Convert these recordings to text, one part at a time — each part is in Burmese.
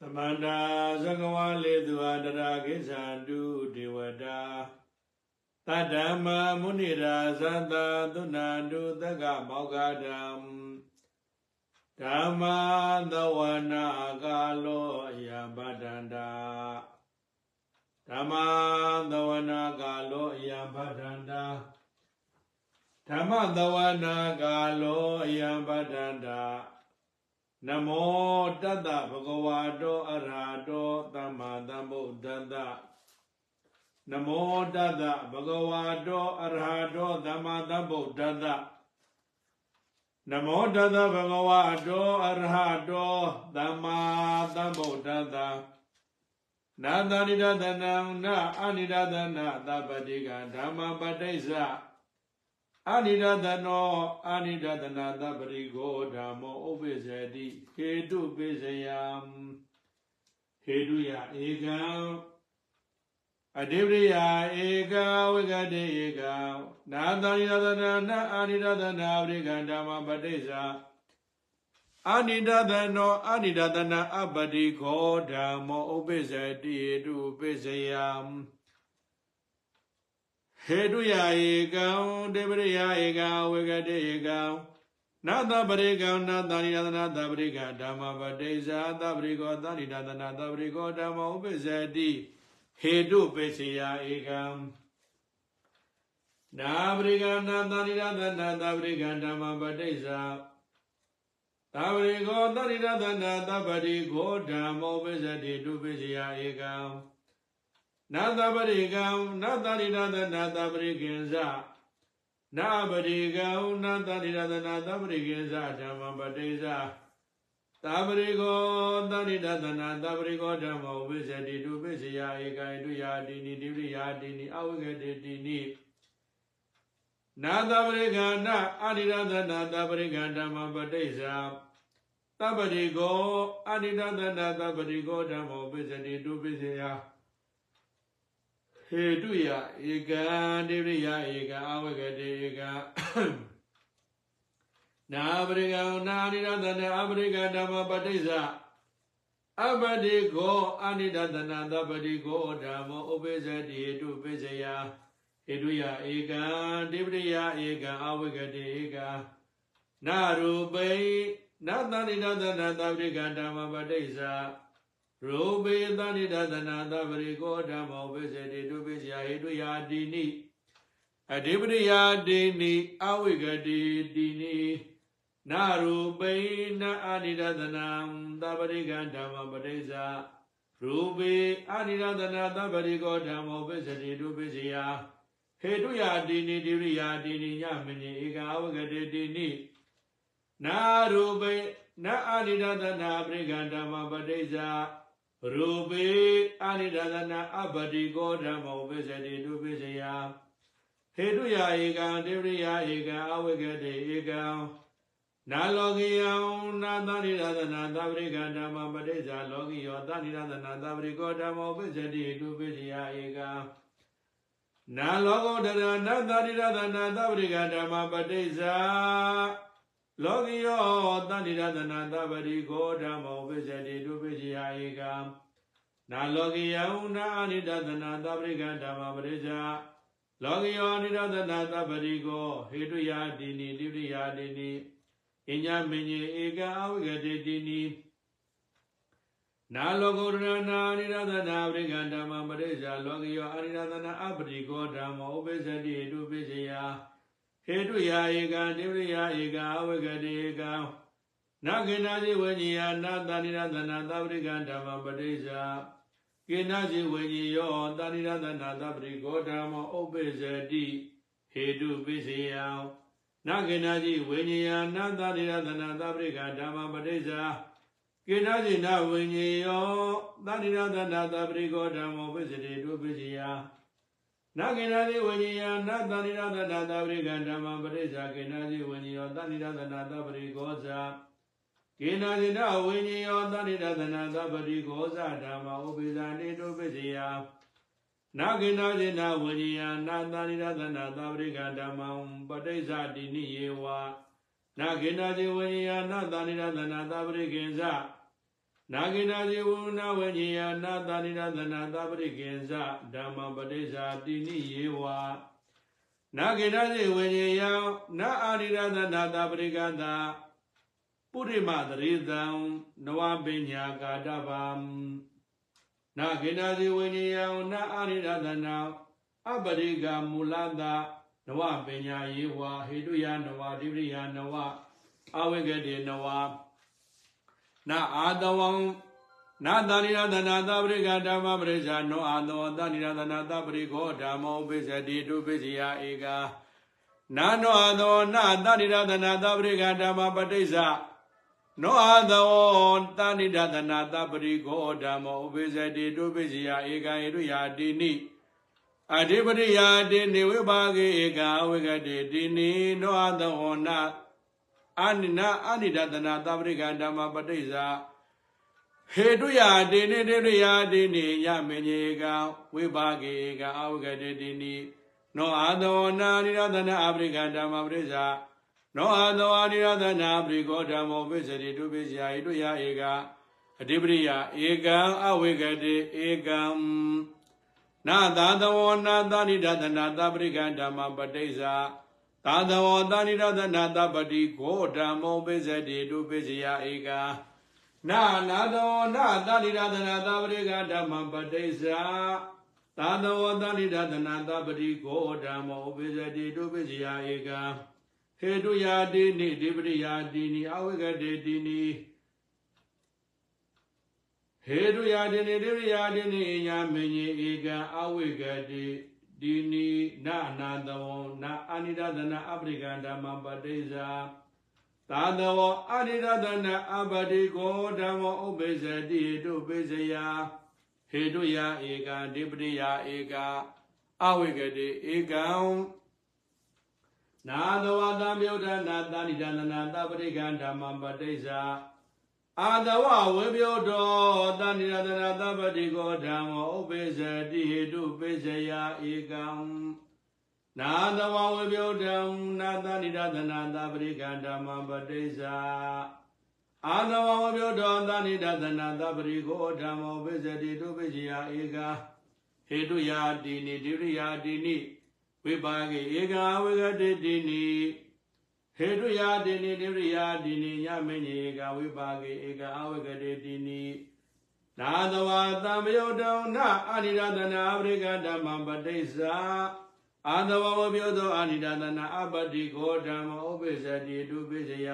သမန္တာသကဝါလေသူဟာတရာကိစ္ဆန္တုဒေဝတာတတ္တမမုနိရာသတ္တသုဏန္တုသက္ကမောဂဒံဓမ္မသဝနာကာလောယပတ္တန္တာဓမ္မသဝနာကာလောယပတ္တန္တာဓမ္မသဝနာကာလောယပတ္တန္တာ နမောတတ္တဗဂဝါတောအရဟတောသမ္မာသမ္ဗုဒ္ဓတ္တနမောတတ္တဗဂဝါတောအရဟတောသမ္မာသမ္ဗုဒ္ဓတ္တနမောတတ္တဗဂဝါတောအရဟတောသမ္မာသမ္ဗုဒ္ဓတ္တနာသနိဒသနံနာအနိဒသနာသဗ္ဗတိကဓမ္မပဋိစ္စ အာနိဒသနောအာနိဒသနာတပရိကိုဓမ္မောဥပိစ္ဆတိဟေတုပိစ္ဆယံဟေတုယဧကံအဓိပရိယဧကဝိကတိဧကံနာသနိဒသနာနာအာနိဒသနာပရိကံဓမ္မပဋိစ္စအာနိဒသနောအာနိဒသနာအပတိခောဓမ္မောဥပိစ္ဆတိဟေတုပိစ္ဆယံ ဟေတုယာဧကံဒေပရိယာဧကံဝေကတိဧကံနာတပရိကံနာတာနိဒနာတပရိကဓမ္မပတိဇာတပရိကောတာနိဒနာတပရိကောဓမ္မဥပ္ပဇ္ဇတိဟေတုပိစေယဧကံနာပရိကနာတာနိဒနာတပရိကဓမ္မပတိဇာတပရိကောတာနိဒနာတပရိကောဓမ္မဥပ္ပဇ္ဇတိတုပိစေယဧကံ နာတပရိကံနာတရိရသနာတပရိကိဉ္စနာပရိကံနာတရိရသနာတပရိကိဉ္စဓမ္မပတိစ္ဆသပရိကောတရိရသနာတပရိကောဓမ္မောဝိဇ္ဇတိတုပိစယဧကံတုယာတိနိတိရိယာတိနိအဝိကတိတိနိနာတပရိကံနာအရိရသနာတပရိကံဓမ္မပတိစ္ဆသပရိကောအရိရသနာတပရိကောဓမ္မောဝိဇ္ဇတိတုပိစယ ဟေတုယဧကံတိရိယဧကံအဝဂတိဧကံနာပရိကံနာနိရတနာအပရိကဓမ္မပဋိစ္စအပတိကိုအနိဒတနာသပတိကိုဓမ္မောဥပိစ္ဆတိဟေတုပိစ္ဆယဟေတုယဧကံတိပရိယဧကံအဝဂတိဧကံနာရူပိနာတနိဒတနာသပတိကဓမ္မပဋိစ္စ ရူပေသနိဒသနာသပရိကောဓမ္မောပိစေတိတုပိစယဟေတုယာတိနိအဓိပတိယာတိနိအဝိကတိတိနိနာရူပိနအာနိဒသနာသပရိကံဓမ္မပရိစ္ဆာရူပေအာနိဒသနာသပရိကောဓမ္မောပိစေတိတုပိစယဟေတုယာတိနိတိရိယာတိနိညမညေဧကာဝကတိတိနိနာရူပိနအာနိဒသနာပရိကံဓမ္မပရိစ္ဆာ ရူပေအာနိဒသနာအပတိကောဓမ္မောပိစတိတုပိစယဟေတုယာဧကံတေရိယာဧကံအဝိကတေဧကံနာလောကိယံနာသနိဒသနာသဗ္ဗရိကဓမ္မပတိစ္ဆာလောကိယောသနိဒသနာသဗ္ဗရိကောဓမ္မောပိစတိတုပိစယဧကံနာလောကောတရနာသနိဒသနာသဗ္ဗရိကဓမ္မပတိစ္ဆာ လောကိယောတဏိရတနာတပရိကိုဓမ္မောပိစတိတုပိစီယဧကံနာလောကိယံနာအနိတတနာတပရိကဓမ္မပရိစ္ဆာလောကိယောအနိတတနာတပရိကိုဟေတုယာတိနိတိရိယာတိနိအညမညေဧကံအဝိကတိတိနိနာလောကုတရနာအနိတတနာပရိကဓမ္မပရိစ္ဆာလောကိယောအနိတတနာအပရိကိုဓမ္မောပိစတိတုပိစီယ ဟေတုယာဧကံတိရိယာဧကံအဝဂတိဧကံနာကိနာဇိဝိညာယနာတဏိရသနာသပရိကံဓမ္မပဋိစ္ဆာကိနာဇိဝိညာယောတဏိရသနာသပရိကောဓမ္မဥပ္ပိစတိဟေတုပိစေယံနာကိနာဇိဝိညာယနာတဏိရသနာသပရိကံဓမ္မပဋိစ္ဆာကိနာဇိနဝိညာယောတဏိရသနာသပရိကောဓမ္မဥပ္ပိစတိတုပိစေယံ နာကေနာတိဝိညာယနာတဏိရသနာတပရိကံဓမ္မပရိစ္ဆာကေနာတိဝိညာယောတဏိရသနာတပရိကောဇာကေနာတိနဝိညာယောတဏိရသနာတပရိကောဇာဓမ္မဥပိသနေတုပိစီယနာကေနာတိနဝိညာယနာတဏိရသနာတပရိကံဓမ္မပဋိစ္ဆာတိနိယေဝနာကေနာတိဝိညာယနာတဏိရသနာတပရိကိဉ္စ နာဂိနာဇေဝနာဝညေယနာတာနိရသနာသပရိကေဇဓမ္မပတိစ္ဆာတိနိယေဝနာဂိနာဇေဝညေယနာအာရိရသနာသပရိကတာပုရိမသရေတံနဝပညာကာတဗံနာဂိနာဇေဝညေယနာအာရိရသနာအပရိကမူလတာနဝပညာယေဝဟေတုယနဝတိပရိယနဝအဝိကတိနဝ နာအာတဝံနာတာနိရသနာသပရိကဓမ္မပရိစ္ဆာနောအာတောတာနိရသနာသပရိခောဓမ္မောပိစတိတုပိစီယဧကာနာနောအာတောနာတာနိရသနာသပရိကဓမ္မပတိစ္ဆာနောအာတောတာနိရသနာသပရိခောဓမ္မောပိစတိတုပိစီယဧကာယတုယာတိနိအဓိပတိယာတိနေဝိပါကေဧကာဝိကတိတိနိနောအာတောနာ အာနိနာအာနိဒတနာသပရိကဓမ္မပဋိစ္ဆာဟေတုယာတိနိတိရိယာတိနိယမညေကဝိပါကေကအာဝကတိတိနိနောအာသောနာနိရတနာအပရိကဓမ္မပဋိစ္ဆာနောအာသောအာနိရတနာပရိကောဓမ္မောပိစတိတုပိစယာဟေတုယာဧကအဓိပရိယဧကံအဝိကတိဧကံနာသာသဝနာသနိဒတနာသပရိကဓမ္မပဋိစ္ဆာ သာသဝတာနိရသနာတပတိကိုဓမ္မောပိစတိတုပိစယဧကာနာနာသောနာတာနိရသနာတပရိကဓမ္မပတိစ္ဆာသာသဝတာနိရသနာတပတိကိုဓမ္မောပိစတိတုပိစယဧကာဟေတုယာတိနိဒီပရိယာတိနိအဝိကတေတိနိဟေတုယာတိနိဒီပရိယာတိနိအညာမင်းကြီးဧကံအဝိကတေ ဒီနီနာနာတဝံနာအာနိဒသနာအပရိကံဓမ္မပတိစ္ဆာသာတဝအာနိဒသနာအပတိကိုဓမ္မဥပိစ္ဆတိတုပိစယဟေတုယဧကံဒီပတိယဧကအဝိကတိဧကံနာတဝသံမြုဒ္ဒနာတာနိဒသနာတပရိကံဓမ္မပတိစ္ဆာ အာတဝဝေပြောတောတဏိရတနာသဗ္ဗတိကောဓမ္မောဥပိစ္ဆတိဟိတုပိစ္ဆယဧကံနာတဝဝေပြောတံနာတဏိရတနာသဗ္ဗတိကဓမ္မပတိစ္ဆာအာတဝဝေပြောတောတဏိရတနာသဗ္ဗတိကောဓမ္မောပိစ္ဆတိတုပိစ္ဆယဧကဟေတုယာတိနိဒိရိယာတိနိဝိပါကေဧကဝေကတိတိနိ ဟေတုယာတိနိတိရိယာတိနိယမညေကဝိပါကေဧကအဝကတိတိနိနာသဝသံမယုတ်တောနအာနိရတနာအပရိကဓမ္မပတိစ္ဆာအာသဝဝပြောသောအာနိရတနာအပတိကိုဓမ္မဥပိစ္ဆတိတုပိစယ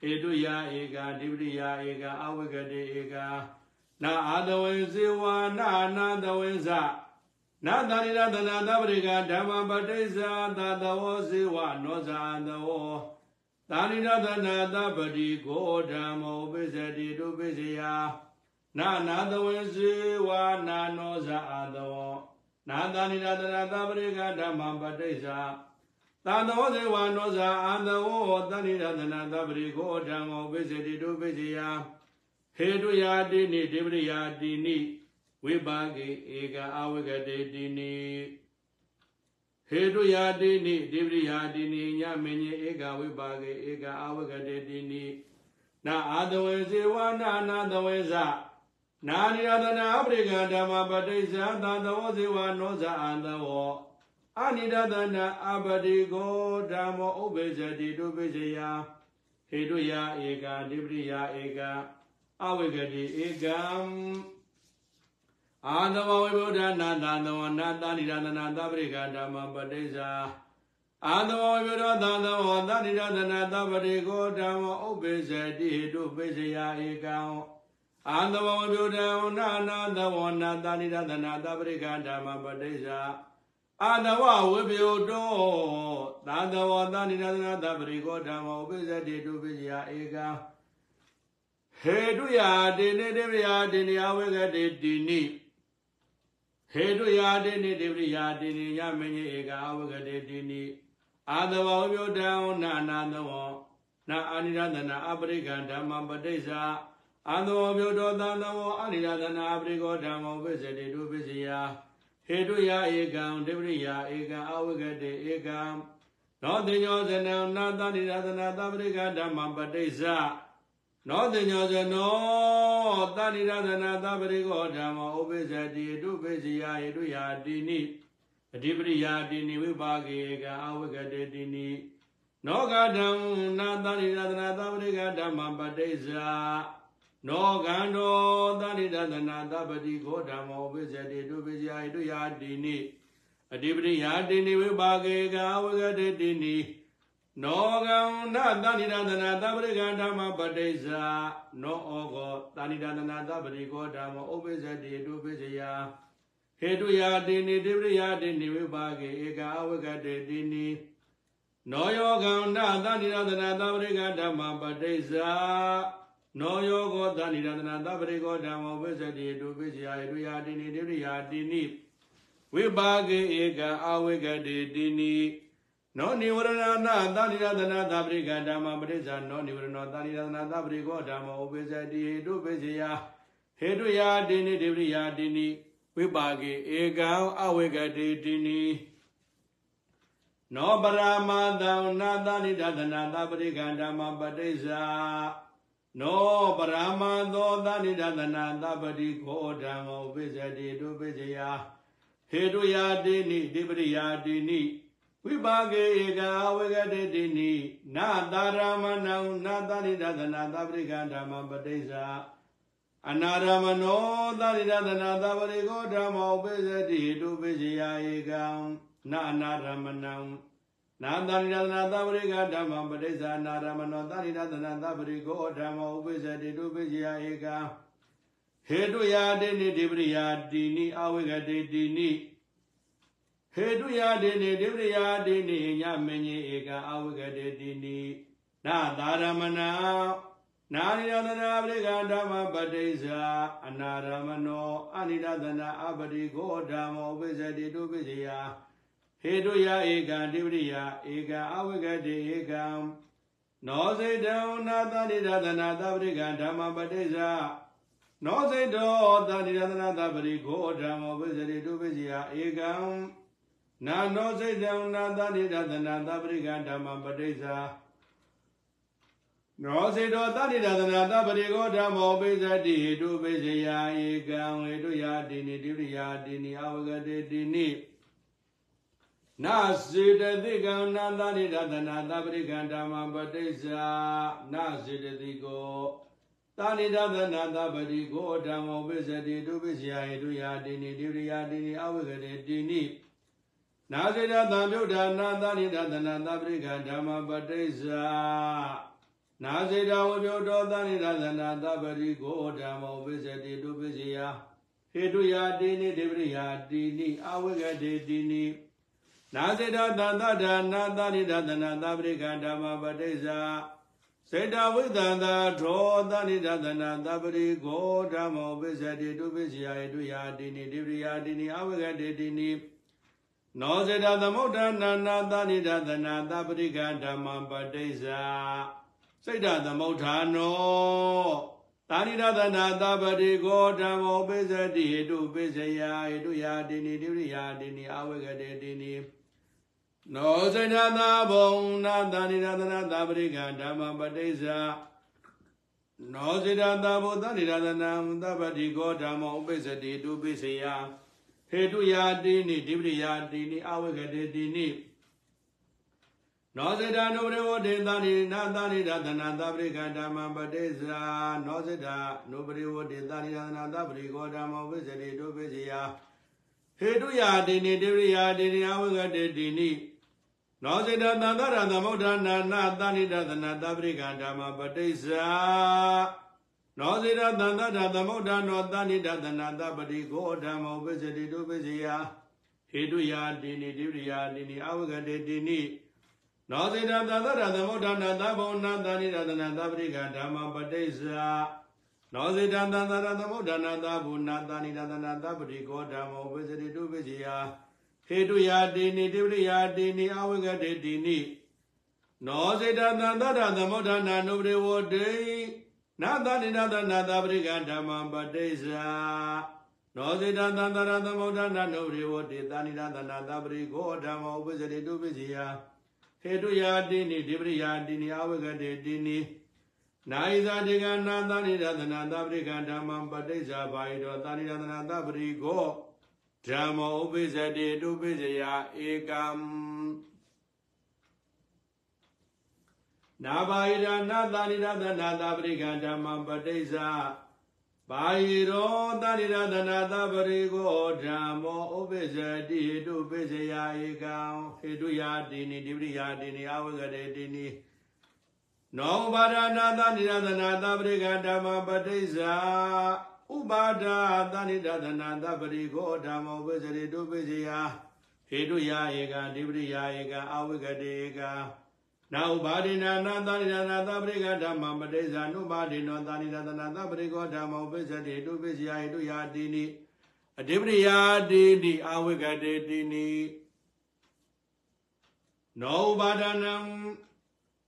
ဟေတုယာဧကတိပရိယာဧကအဝကတိဧကနာအာသဝေဇေဝနာနာသဝေဇ နာတာရိရသနာသပရိကဓမ္မပဋိစ္ဆာသတဝောဇေဝနောဇာတဝောတာရိရသနာသပတိကိုဓမ္မောပိစတိတုပိစယနာနာတဝေဇေဝနာနောဇာတဝောနာတာရိရသနာသပရိကဓမ္မပဋိစ္ဆာသာသောဇေဝနောဇာအာတဝောတာရိရသနာသပရိကိုဓမ္မောပိစတိတုပိစယဟေတုယာတိနိဒေဝရိယာတိနိ ဝိပါကေဧကအဝကတေတိနိဟေတုယာတိနိဒေဝရိယာတိနိညမင်းကြီးဧကဝိပါကေဧကအဝကတေတိနိနာအာတဝေဇေဝနာနာတဝေဇနာနိရတနာအပရိကဓမ္မပတိစ္ဆာသတဝဇေဝနောဇအာတဝောအနိဒတနာအပတိကိုဓမ္မောဥပိစ္ဆတိတုပိစ္ဆယဟေတုယာဧကဒေဝရိယာဧကအဝကတိဧကံ အာသဝဝိဗုဒ္ဓနာသသဝနာတာနိရသနာသပရိကဓမ္မပတိစ္ဆာအာသဝဝိဗုဒ္ဓသာသဝတာနိရသနာသပရိကောဓမ္မဥပိစ္ဆတိဟိတုပိစ္ဆယဧကံအာသဝဝိဗုဒ္ဓနာနာသဝနာတာနိရသနာသပရိကဓမ္မပတိစ္ဆာအာသဝဝိပယုတောသာသဝတာနိရသနာသပရိကောဓမ္မဥပိစ္ဆတိတုပိစ္ဆယဧကံဟေတုယာတိနေတေဝယာတိနိယဝေကတိတိနိ ဟေတုယာတိနိတိပရိယာတိနိယမင်းကြီးဧကအဝဂတိတိနိအာသဝဝိတံနာနာသဝနာအာနိရသနာအပရိကံဓမ္မပဋိစ္ဆာအာသဝပြုတောသံသဝအာနိရသနာအပရိကောဓမ္မောပစ္စတိတုပစ္စယဟေတုယာဧကံတိပရိယာဧကံအဝဂတိဧကံနောတိညောဇနံနာသနိရသနာသပရိကဓမ္မပဋိစ္ဆာ နောတင်ညောဇနောတာဏိရသနာသပရိကောဓမ္မောဥပိစ္ဆတိတုပိစီယယေတုယာတိနိအဓိပရိယာတိနိဝိပါကေကအဝိကတေတိနိနောဂဓမ္နာတာဏိရသနာသပရိကဓမ္မပတိစ္ဆာနောကန္တောတာဏိရသနာသပတိကောဓမ္မောဥပိစ္ဆတိတုပိစီယယေတုယာတိနိအဓိပရိယာတိနိဝိပါကေကအဝိကတေတိနိ နောကံနသဏိရသနာသပရိကဓမ္မပတိစ္ဆာနောဩကောသဏိရသနာသပရိကောဓမ္မဥပိစ္ဆတိတုပိစ္ဆယဟေတုယာတိနိတိပရိယာတိနိဝိပါကေဧကာဝကတေတိနိနောယောကံနသဏိရသနာသပရိကဓမ္မပတိစ္ဆာနောယောကောသဏိရသနာသပရိကောဓမ္မဥပိစ္ဆတိတုပိစ္ဆယဟေတုယာတိနိတိပရိယာတိနိဝိပါကေဧကာအဝကတေတိနိ နောနိဝရဏနာသာနိရသနာသပရိကဓမ္မပရိစ္ဆာနောနိဝရဏသာနိရသနာသပရိကောဓမ္မဥပိစ္ဆတိဟေတုပိစ္ဆယဟေတုယာတိနိဒေဝရိယာတိနိဝိပါကေဧကံအဝေကတိတိနိနောပရမသံနာသာနိရသနာသပရိကဓမ္မပရိစ္ဆာနောပရမသောသာနိရသနာသပရိကောဓမ္မဥပိစ္ဆတိတုပိစ္ဆယဟေတုယာတိနိဒေဝရိယာတိနိ ဝိပါကေဧကဝေကတေတိနိနာတာရမဏံနာတာရိဒသနာသပရိကဓမ္မပတိစ္ဆာအနာရမနောတာရိဒသနာသပရိကောဓမ္မောပိစတိတုပိစယဧကံနာအနာရမဏံနာတာရိဒသနာသပရိကဓမ္မပတိစ္ဆာနာရမနောတာရိဒသနာသပရိကောဓမ္မောပိစတိတုပိစယဧကံဟေတုယာတိနိတိပရိယာတိနိအဝေကတေတိနိ ဟေတုယာတိနိဒိပရိယာတိနိညမင်းကြီးဧကအဝိကတေတိနိနာသာရမဏနာရိယသနာပရိကဓမ္မပတိစ္ဆာအနာရမနောအနိဒသနာအပတိကိုဓမ္မောဝိဇ္ဇတိတုပိစယဟေတုယာဧကဒိပရိယာဧကအဝိကတေဧကံနောစေတံနာသနိဒသနာသပရိကဓမ္မပတိစ္ဆာနောစေတောသနိဒသနာသပရိကိုဓမ္မောဝိဇ္ဇတိတုပိစယဧကံ နာနောစိတ်တံနာသတိရတနာသပရိကဓမ္မပဋိစ္ဆာနောစေတောသတိရတနာသပရိကောဓမ္မောပိစတိဟိတုပိစယာဧကံဟိတုယာတိနိတိရိယာတိနိအဝဂတေတိနိနာစေတသိကံနာသတိရတနာသပရိကဓမ္မပဋိစ္ဆာနာစေတသိကောတာနိဒသနာသပတိကိုဓမ္မောပိစတိတုပိစယာဟိတုယာတိနိတိရိယာတိနိအဝဂတေတိနိ နာစေတသံမြုဒ္ဓနာသနိဒသနာသပရိကဓမ္မပတိစ္ဆာနာစေတဝပြုတောသနိဒသနာသပရိကိုဓမ္မောပိစတိတုပိစီယဟေတုယာတိနိဒေဝရိယာတိနိအဝိကတေတိနိနာစေတသံသဒ္ဓနာသနိဒသနာသပရိကဓမ္မပတိစ္ဆာစေတဝိသန္တာထောသနိဒသနာသပရိကိုဓမ္မောပိစတိတုပိစီယဟေတုယာတိနိဒေဝရိယာတိနိအဝိကတေတိနိ နောဇေတသမုဒ္ဒနာနာသနိဒသနာသပရိကဓမ္မပတိစ္ဆာစိတ်တသမုဋ္ဌာနောတာနိဒသနာသပတိကောဓမ္မောပိစတိဟိတုပိစယဟိတုယာတိနိတိရိယာတိနိအဝေကတေတိနိနောဇေတသဘုံနာသနိဒသနာသပရိကဓမ္မပတိစ္ဆာနောဇေတသဘုသနိဒသနာသပတိကောဓမ္မောပိစတိတုပိစယ ဟေတုယာတိနိဒိပရိယာတိနိအဝဂတေတိနိနောဇေတနုပရိဝတေသနိနာသနိဒသနာသပရိကဓမ္မပတိစ္ဆာနောဇေတနုပရိဝတေသနိဒသနာသပရိကောဓမ္မဝိဇ္ဇတိတုပိစီယဟေတုယာတိနိဒိပရိယာတိနိအဝဂတေတိနိနောဇေတသန္တရသမုဋ္ဌာနာနာသနိဒသနာသပရိကဓမ္မပတိစ္ဆာ နောဇိရသန္တတာသမုဒ္ဒနောတဏိတသနာတပတိကိုဓမ္မောပစ္စတိတုပစ္စယဟေတုယာတိနိတိရိယာတိနိအဝဂတေတိနိနောဇိရသန္တတာသမုဒ္ဒနာသဘောနာတဏိတသနာတပတိကဓမ္မပတိစ္ဆာနောဇိတသန္တတာသမုဒ္ဒနာသဘောနာတဏိတသနာတပတိကိုဓမ္မောပစ္စတိတုပစ္စယဟေတုယာတိနိတိရိယာတိနိအဝဂတေတိနိနောဇိတသန္တတာသမုဒ္ဒနာနုပရိဝတေ နာသနိနာသနာသပရိကဓမ္မပတိစ္ဆာနောဇိတသန္တရသမုဒ္ဒနာနုရိဝတိသနိနာသနာသပရိကိုဓမ္မဥပစ္စတိတုပစ္စယဟေတုယာတိနိဒိပရိယာတိနိအဝဂတေတိနိနာယိသာတိကနာသနိရတနာသပရိကဓမ္မံပဋိစ္ဆာဘာယိတောသနိရတနာသပရိကောဓမ္မောဥပိစ္ဆတိတုပိစ္ဆယဧကံ နာဘာယိရနာသနိရတနာသပရိကဓမ္မံပဋိစ္ဆာဘာယိရောသနိရတနာသပရိကောဓမ္မောဥပိစ္ဆတိတုပိစ္ဆယဧကံဟေတုယာတိနိတိပရိယာတိနိအဝဂရေတိနိနောဘာဒနာသနိရသနာသပရိကဓမ္မပဋိစ္ဆာဥပါဒာသနိရသနာသပရိခောဓမ္မောဝိဇရိတုပိစယဟေတုယာဧကဓိပရိယာဧကအဝိကတေဧက နာဥပါဒိနာနာသနိရသနာသပရိကဓမ္မပဋိစ္ဆာနုပါဒိနောသနိရသနာသပရိခောဓမ္မောဝိဇရိတုပိစယဟေတုယာတိနိအဓိပရိယာတိနိအဝိကတေတိနိနောဥပါဒနံ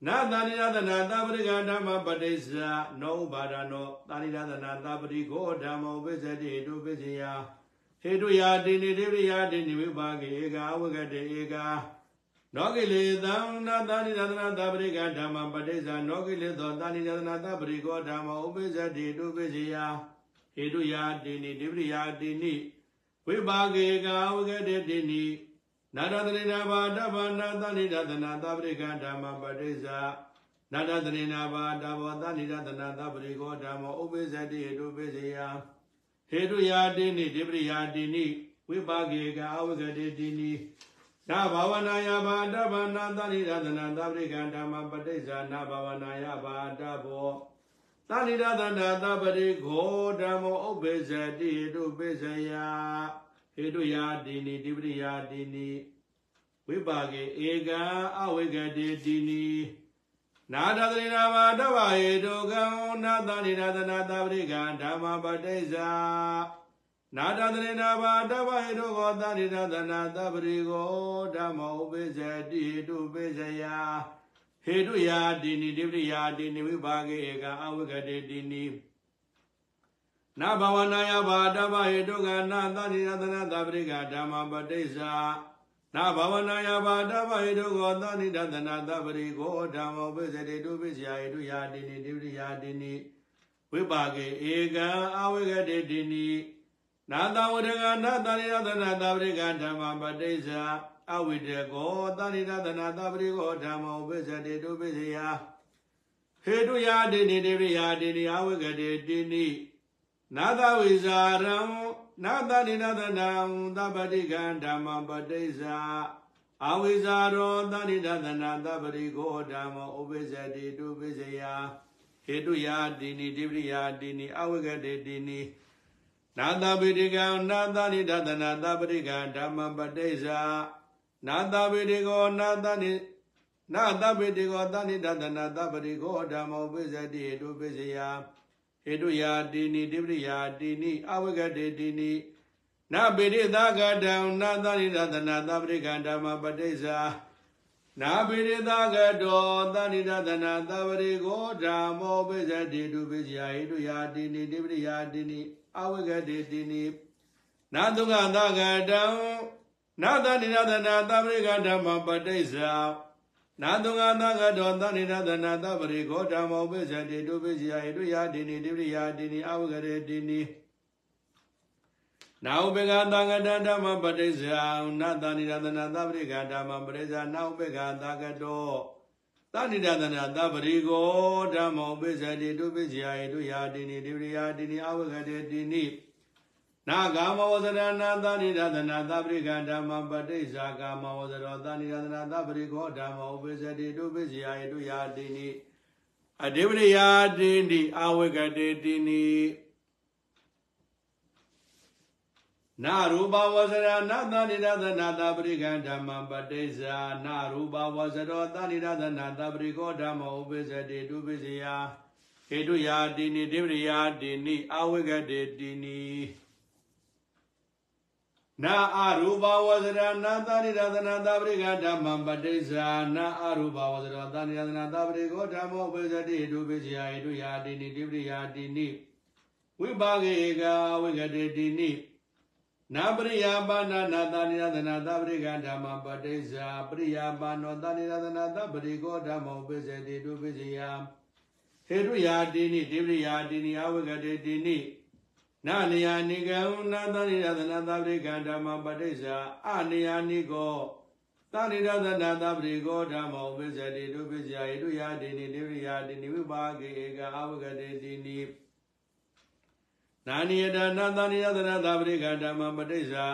နာသနိရသနာသပရိကဓမ္မပဋိစ္ဆာနောဥပါဒနောသနိရသနာသပရိခောဓမ္မောဝိဇ္ဇတိတုပိစယဟေတုယာတိနိတိပရိယာတိနိဝိပါကေဧကာဝဂတေဧကာ နောကိလေသံနာသနိရသနာသပရိကဓမ္မပဋိစ္ဆာနောကိလေသောသနိရသနာသပရိခောဓမ္မောဥပိစတိတုပိစယဟေတုယာတိနိတိပရိယာတိနိဝိပါကေဧကာဝဂတေတိနိနာရတရိနာဘာတဗ္ဗနာသနိရတနာသပရိကဓမ္မပဋိစ္ဆာနာရတရိနာဘာတဗ္ဗသနိရတနာသပရိကောဓမ္မောဥပိစ္ဆတိဟေတုပိစ္ဆယဟေတုယာတိနိတိပရိယာတိနိဝိပါကေကအဝဂတိတိနိ နာဘာဝနာယဘာတဗ္ဗနာသနိရတနာသပရိကဓမ္မပဋိစ္ဆာနာဘာဝနာယဘာတဘောသနိရတနာသပရိခောဓမ္မောဥပိစ္ဆတိဟေတုပိစ္ဆယဟေတုယာတိနိတိပရိယာတိနိဝိပါကေဧကံအဝိကတိတိနိနာတသရိနာမတဝဟေတုကံနာသနိရသနာသပရိကံဓမ္မပဋိစ္ဆာ နာတသရိနာမတဝဟေတုကောသနိရသနာသပရိကောဓမ္မောဥပိစ္ဆတိဟေတုပိစ္ဆယဟေတုယာတိနိတိပရိယာတိနိဝိပါကေဧကံအဝိကတိတိနိနာဘဝနာယဘာတဗဟေတုကနာသတိရတနာသပရိကဓမ္မပဋိစ္ဆာနာဘဝနာယဘာတဗဟေတုကောသတိရတနာသပရိကိုဓမ္မောပိစတိတုပိစယဟေတုယာတိနိတိပရိယာတိနိဝိပါကေဧကံအဝိကတိတိနိ နာတဝရကနာသတိရတနာသပရိကဓမ္မပဋိစ္ဆာအဝိတေကောသတိရတနာသပရိကိုဓမ္မောပိစတိတုပိစယဟေတုယာတိနိတိပရိယာတိနိအဝိကတိတိနိနာသဝိဇာရံနာသနိနာသနံသဗ္ဗတိကံဓမ္မပဋိစ္ဆာအဝိဇာရောသနိဒသနာသဗ္ဗရိကိုဓမ္မောဥပိစ္ဆတိတုပိစ္ဆယဟေတုယာတိနိတိပရိယာတိနိအဝိကတေတိနိ နာသဗ္ဗတိကံနာသနိဒသနာသဗ္ဗရိကံဓမ္မပဋိစ္ဆာနာသဗ္ဗတိကောနာသနိနာသဗ္ဗတိကောသနိဒသနာသဗ္ဗရိကိုဓမ္မောဥပိစ္ဆတိဟေတုပိစ္ဆယဟေတုယာတိနိတိပရိယာတိနိအဝဂတေတိနိနပိရိသကတံနာသရိသသနာသပရိကံဓမ္မပဋိစ္ဆာနာပိရိသကတောသဏိရသနာသပရိကိုဓမ္မောပိစ္ဆတိတုပိစ္ဆယာဟေတုယာတိနိတိပရိယာတိနိ အဝဂတေတိနိနာတုကသကတံနာသဏိရသနာသပရိကံဓမ္မပဋိစ္ဆာနာတုငါသကတောသနိရသနာသပရိခောဓမ္မောပိစ္ဆတိတုပိစ္ဆယဟိတုယာတိနိတိပရိယာတိနိအဝဂရေတိနိနာဥပေကသံဃတဓမ္မပဋိစ္ဆာနာသနိရသနာသပရိကဓမ္မပဋိစ္ဆာနာဥပေကသကတော သနိရသနာသပရိခောဓမ္မောပိစ္ဆတိတုပိစ္ဆယဟိတုယာတိနိတိပရိယာတိနိအဝဂရေတိနိနာဂာမဝဇရဏသနိရသနာသပရိကဓမ္မပဋိစ္ဆာကာမဝဇရောသနိရသနာသပရိခောဓမ္မောဥပိစ္ဆတိတုပိစ္ဆယဟိတုယာတိနိအဓိပရိယာတိနိအဝိကတေတိနိ နာရူပဝဇရနာသနိရသနာသပရိကဓမ္မပဋိစ္ဆာနာရူပဝဇရောသနိရသနာသပရိခောဓမ္မောဥပိစ္ဆတိတုပိစ္ဆယဟေတုယာတိနိတိပရိယာတိနိအဝိကတေတိနိနာအရူပဝဇရနာသရိရသနာသပရိကဓမ္မပဋိစ္ဆာနာအရူပဝဇရသရိရသနာသပရိကောဓမ္မောပိစတိဒုပိစယဣတုယာတိနိတိပရိယာတိနိဝိပါကေကဝိကတေတိနိ နာပရိယာပါဏနာသရိရသနာသပရိကဓမ္မပဋိစ္ဆာပရိယာပါဏောသရိရသနာသပရိကောဓမ္မောပိစတိဒုပိစယဟဟေတုယာတိနိဒေဝရိယာတိနိအဝဂတေတိနိနာနေယနိကံနာသနိရသနာသဗရိကံဓမ္မပဋိစ္ဆာအနေယနိကောသနိရသနာသဗရိကောဓမ္မောဝိဇ္ဇတိဒုပိစ္ဆာဟေတုယာတိနိဒေဝရိယာတိနိဝိပါကေဧကအဝဂတေတိနိ နာနိယတနာသနိရသနာသဗရိကံဓမ္မပဋိစ္ဆာ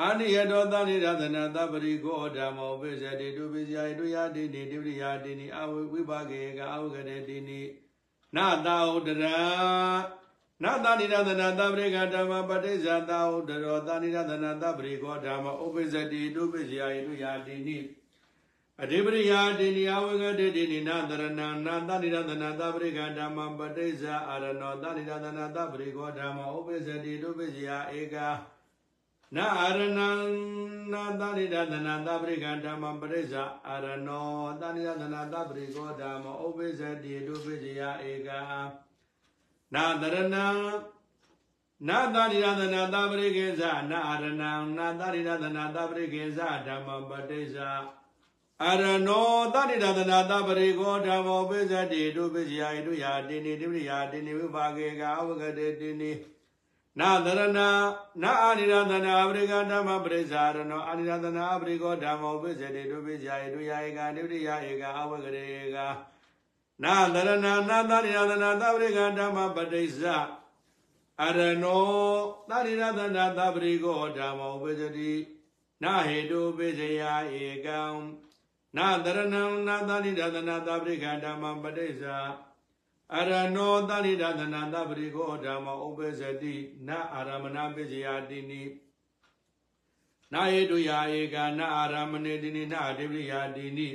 အာနိယတောသနိရသနာသပရိကောဓမ္မောပိစ္ဆတိတုပိစ္ဆယတုယာတိနိတိပရိယာတိနိအဝိဝိပါကေကအဝကရေတိနိနာတာဥဒရာနာတာနိရသနာသပရိကဓမ္မပဋိစ္ဆာတာဥဒရောတာနိရသနာသပရိကောဓမ္မဥပိစ္ဆတိတုပိစ္ဆယတုယာတိနိ အဓိပရိယာတိနိအဝကတေတိနိနာတရဏနာတာနိရသနာသပရိကဓမ္မပဋိစ္ဆာအာရဏောတာနိရသနာသပရိကောဓမ္မဥပိစ္ဆတိတုပိစ္ဆယဧကာနာအာရဏံနာသနိဒသနာသပရိကဓမ္မပရိစ္ဆာအာရဏောသနိဒသနာသပရိကောဓမ္မဥပိစ္ဆတိဒုပိစ္ဆယဧကနာတရဏံနာသနိဒသနာသပရိကေသနာအာရဏံနာသနိဒသနာသပရိကေသဓမ္မပရိစ္ဆာ အာရဏောသနိဒသနာသပရိကောဓမ္မဥပိစ္ဆတိဒုပိစ္ဆယဣတုယာတိနိတိပရိယာတိနိဝိပါကေကအဝဂတေတိနိနာသရဏနာအာနိရသနာအပရိကဓမ္မပရိစ္ဆာရဏောအာနိရသနာအပရိကောဓမ္မောပိစ္ဆေတိဒုပိစ္ဆာယေဒုယာဧကဒုတိယဧကအဝဂရေဧကနာသရဏနာသနိရသနာသပရိကဓမ္မပရိစ္ဆာအရဏောသနိရသနာသပရိကောဓမ္မောပိစ္ဆေတိနာဟေတုပိစ္ဆေယဧကံ နာသရဏနာသနိရသနာသပရိကဓမ္မပရိစ္ဆာအရဏောတရိဒသနာတပရိကောဓမ္မဥပ္ပဇတိနအာရမဏပိစယာတိနိနာယေတုယာဧကနအာရမဏေတိနိနအတိပရိယာတိနိ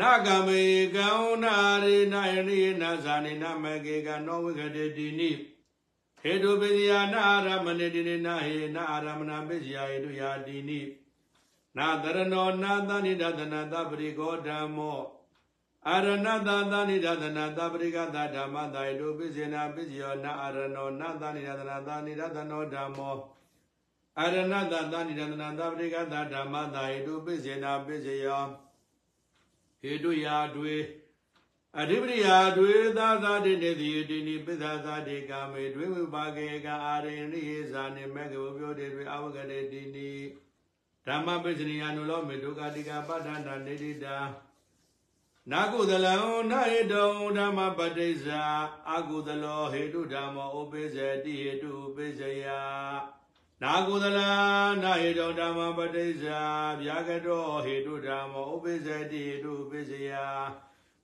နကမေကံနာရေနယနိနဇာနိနမကေကနောဝိကတေတိနိဟေတုပိစယာနအာရမဏေတိနိနဟေနအာရမဏပိစယာယေတုယာတိနိ နာတရဏောနာသနိဒသနာတပရိကောဓမ္မောအာရဏတသာနိဒသနာသပရိကသဓမ္မသာယတုပိစေနာပိစယောနာအာရဏောနာသနိဒသနာသာနိဒသနောဓမ္မောအာရဏတသာနိဒသနာသပရိကသဓမ္မသာယတုပိစေနာပိစယောဟေတုယာတွေအဓိပတိယာတွေသာသာတိနေတိတိနိပိသသာတိကာမေတွေဝိပါကေကအာရိနိဟေဇာနိမေကဝပြောတေတွေအဝကရေတိနိ ဓမ္မပိစနိယနုလောမေဒုက္ခတိကပဋ္ဌာန္တနေတိတာနာကုသလံနာဟေတုံဓမ္မပဋိစ္ဆာအာကုသလောဟေတုဓမ္မောဥပိစ္ဆတိဟေတုဥပိစ္ဆယနာကုသလံနာဟေတုံဓမ္မပဋိစ္ဆာဗျာကတောဟေတုဓမ္မောဥပိစ္ဆတိဟေတုဥပိစ္ဆယ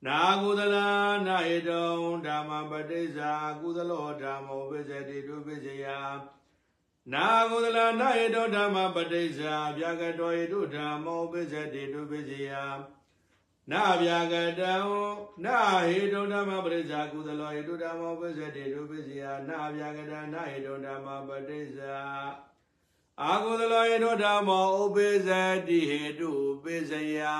နာကုသလံနာဟေတုံဓမ္မပဋိစ္ဆာကုသလောဓမ္မောဥပိစ္ဆတိတုဥပိစ္ဆယ နာကုသလနာဟေတုဓမ္မပဋိစ္ဆာဗျာကတောဟေတုဓမ္မောဥပိစ္ဆတိတုဥပိစ္ဆယနာဗျာကတံနာဟေတုဓမ္မပရိစ္ဆာကုသလောဟေတုဓမ္မောပစ္စတိဒုပစ္စယနာဗျာကတံနာဟေတုဓမ္မပရိစ္ဆာအာကုသလောဟေတုဓမ္မောဥပိစ္ဆတိဟေတုပစ္စယံ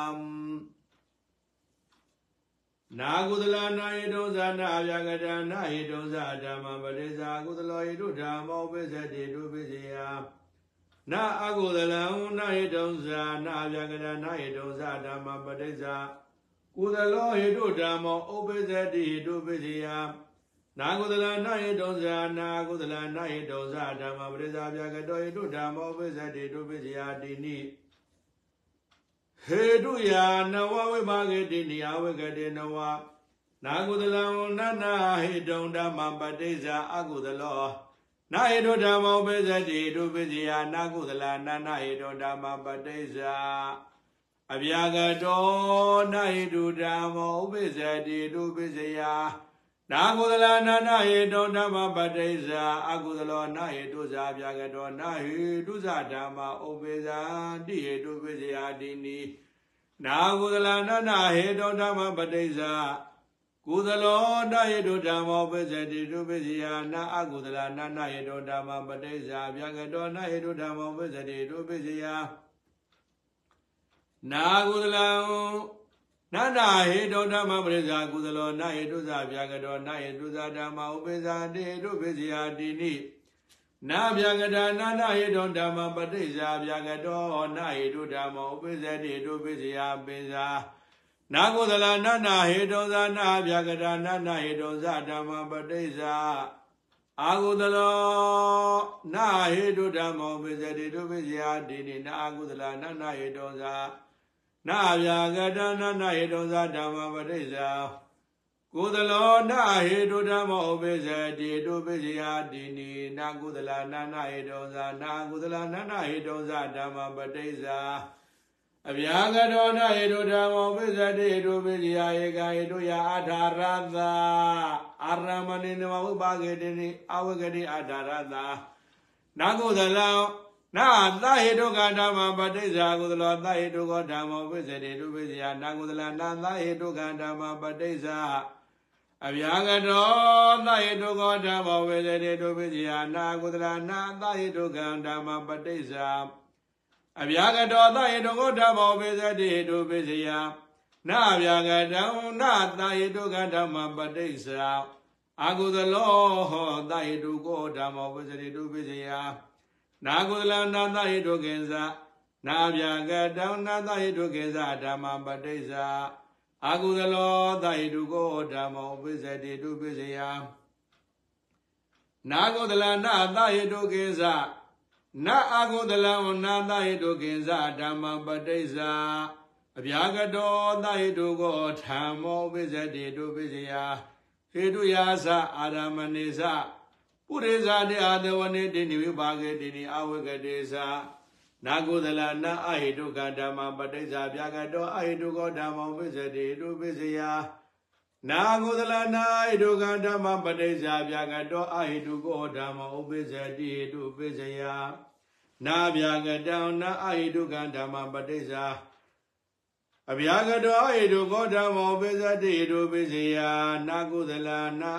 နာကုသလနာဟေတုဇာနာဗျာကတံနာဟေတုဇာဓမ္မပရိစ္ဆာကုသလောဟေတုဓမ္မောပစ္စတိဒုပစ္စယနာအကုသလံနာဟိတုံဇာနာဗျာကရနာဟိတုံဇာဓမ္မပဋိစ္ဆာကုသလောဟိတုဓမ္မောဥပိစ္ဆတိဟိတုပိစိယနာကုသလနာဟိတုံဇာနာကုသလနာဟိတုံဇာဓမ္မပဋိစ္ဆာဗျာကတောဟိတုဓမ္မောဥပိစ္ဆတိဟိတုပိစိယတိနိ ဟေတုယာနဝဝိပါကေတိနိယဝကတေနဝနာကုသလံနနာဟိတုံဓမ္မပဋိစ္ဆာအကုသလောနာဟိတောဓမ္မောပိစတိဒုပိစယနာကုသလနာနာဟိတောဓမ္မပတိစ္ဆာအဗျာကတောနာဟိတုဓမ္မောပိစတိဒုပိစယ နာကုသလနာနာဟိတောဓမ္မပတိစ္ဆာအကုသလောနာဟိတုဇာဗျာကတောနာဟိတုဇာဓမ္မဥပိဇာတိဟိတုပိစယတိနိနာကုသလနာနာဟိတောဓမ္မပတိစ္ဆာကုသလောနာယေတုဓမ္မောပစ္စတိတုပစ္စယနာအကုသလနာနာယေတုဓမ္မပဋိစ္ဆာဗျာကတောနာယေတုဓမ္မောပစ္စတိတုပစ္စယနာကုသလံ နာနာဟေတုဓမ္မပရိစ္ဆာကုသလောနာယေတုဇာဗျာကတောနာယေတုဇာဓမ္မဥပိ္ပဇာတေတုပစ္စယတိနိနာဗျာကတာနာနာဟေတုဓမ္မပဋိစ္ဆာဗျာကတောနာယေတုဓမ္မောဥပိ္ပဇတိတုပစ္စယပိစ္ဆာနာကုသလနာနာဟေတုံဇာနာဗျာကတာနာနာဟေတုံဇာဓမ္မပတိစ္ဆာအာဟုသလောနာဟေတုဓမ္မောပိစတိတုပိစယတိနိနာအာဟုသလနာနာဟေတုံဇာ နာဗျာကတာနာနာဟေတုံဇာဓမ္မပတိစ္ဆာကုသလောနာဟေတုဓမ္မောပိစတိတုပိစယတိနိနာကုသလနာနာဟေတုံဇာနာကုသလနာနာဟေတုံဇာဓမ္မပတိစ္ဆာအဗျာကတောနာဟေတုဓမ္မောပိစတိတုပိစယဧကဟေတုယအာထာရသာအာရမဏိနမဝိပါကေတိနိအဝဂတိအာထာရသာနာကုသလံ နာသဟေတုကဓမ္မပဋိစ္ဆာကုသလောသဟေတုကောဓမ္မောပိစတိတုပိစယနာကုသလနာသဟေတုကဓမ္မပဋိစ္ဆာအဗျာကတောသဟေတုကောဓမ္မောပိစတိတုပိစယနာကုသလနာသဟေတုကဓမ္မပဋိစ္ဆာအဗျာကတောသဟေတုကောဓမ္မောပိစတိတုပိစယနာဗျာကတံနာသဟေတုကဓမ္မပဋိစ္ဆာအာကုသလောဟောသဟေတုကောဓမ္မောပိစတိတုပိစယ နာကုသလနာသဟေတုကေသနာဗျာကတံနာသဟေတုကေသဓမ္မပဋိစ္ဆာအာကုသလောသဟေတုကောဓမ္မောပိစတိတုပိစယနာကုသလနာသဟေတုကေသနာအာကုသလံနာသဟေတုကေသဓမ္မပဋိစ္ဆာအဗျာကတောသဟေတုကောဓမ္မောပိစတိတုပိစယဟေတုယာသအာရမဏိသ ပုရိသတေအာတဝနေတိနိဝိပါကေတိနိအဝဂတေသနာကုသလနာအဟိတုကဓမ္မပဋိစ္ဆာဗျာကတောအဟိတုကောဓမ္မောပိစတိတုပိစယနာကုသလနာအဟိတုကဓမ္မပဋိစ္ဆာဗျာကတောအဟိတုကောဓမ္မောပိစတိတုပိစယနာဗျာကတောနာအဟိတုကဓမ္မပဋိစ္ဆာအဗျာကတောအဟိတုကောဓမ္မောပိစတိတုပိစယနာကုသလနာ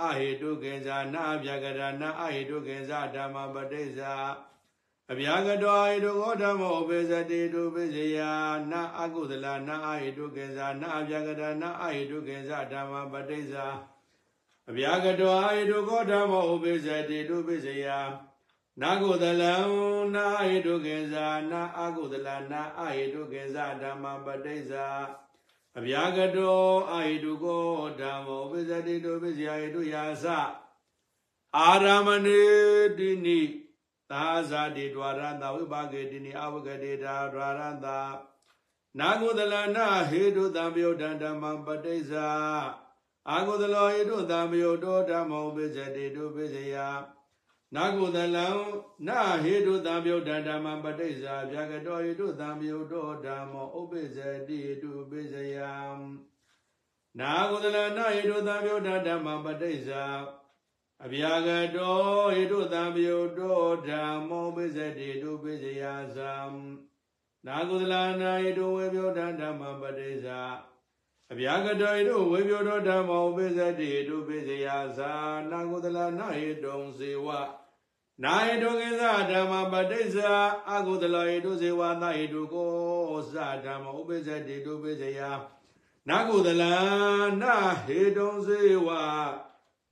အဟိတုကေဇာနာအဗျာကရနာအဟိတုကေဇာဓမ္မပဋိစ္ဆာအဗျာကတောအဟိတုကောဓမ္မောပိစတိတုပိစယနာအကုသလနာအဟိတုကေဇာနာအဗျာကရနာအဟိတုကေဇာဓမ္မပဋိစ္ဆာအဗျာကတောအဟိတုကောဓမ္မောပိစတိတုပိစယနာကုသလံနာအဟိတုကေဇာနာအကုသလနာအဟိတုကေဇာဓမ္မပဋိစ္ဆာ အဗျာကတောအာဟိတုကောဓမ္မောပိစတိတောပိစယဟိတုယာသအာရမဏေတိနိသာဇာတိဒွါရတဝိပါကေတိနိအဝဂတေတာဒွါရတနာကုသလနာဟေတုသံပယုဒ္ဓဓမ္မပဋိစ္ဆာအာကုသလောဟေတုသံပယုတောဓမ္မောပိစတိတုပိစယ နာကုသလံနာဟေတုသံပြုတ်ဓမ္မပဋိစ္ဆာဗျာကတောဟေတုသံပြုတ်တောဓမ္မောဥပိစ္ဆတိဟေတုပိစ္ဆယံနာကုသလနာဟေတုသံပြုတ်ဓမ္မပဋိစ္ဆာအဗျာကတောဟေတုသံပြုတ်တောဓမ္မောပိစ္ဆတိဟေတုပိစ္ဆယသံနာကုသလနာဟေတုဝေပြုတ်ဓမ္မပဋိစ္ဆာအဗျာကတောဟေတုဝေပြုတ်တောဓမ္မောပိစ္ဆတိဟေတုပိစ္ဆယသံနာကုသလနာဟေတုံစေဝ နာယတုကိသဓမ္မပဋိစ္ဆာအကုသလယတုဇေဝသယတုကိုသဓမ္မဥပိစ္ဆတိတုပိစ္ဆယနာကုသလနာဟေတုံဇေဝ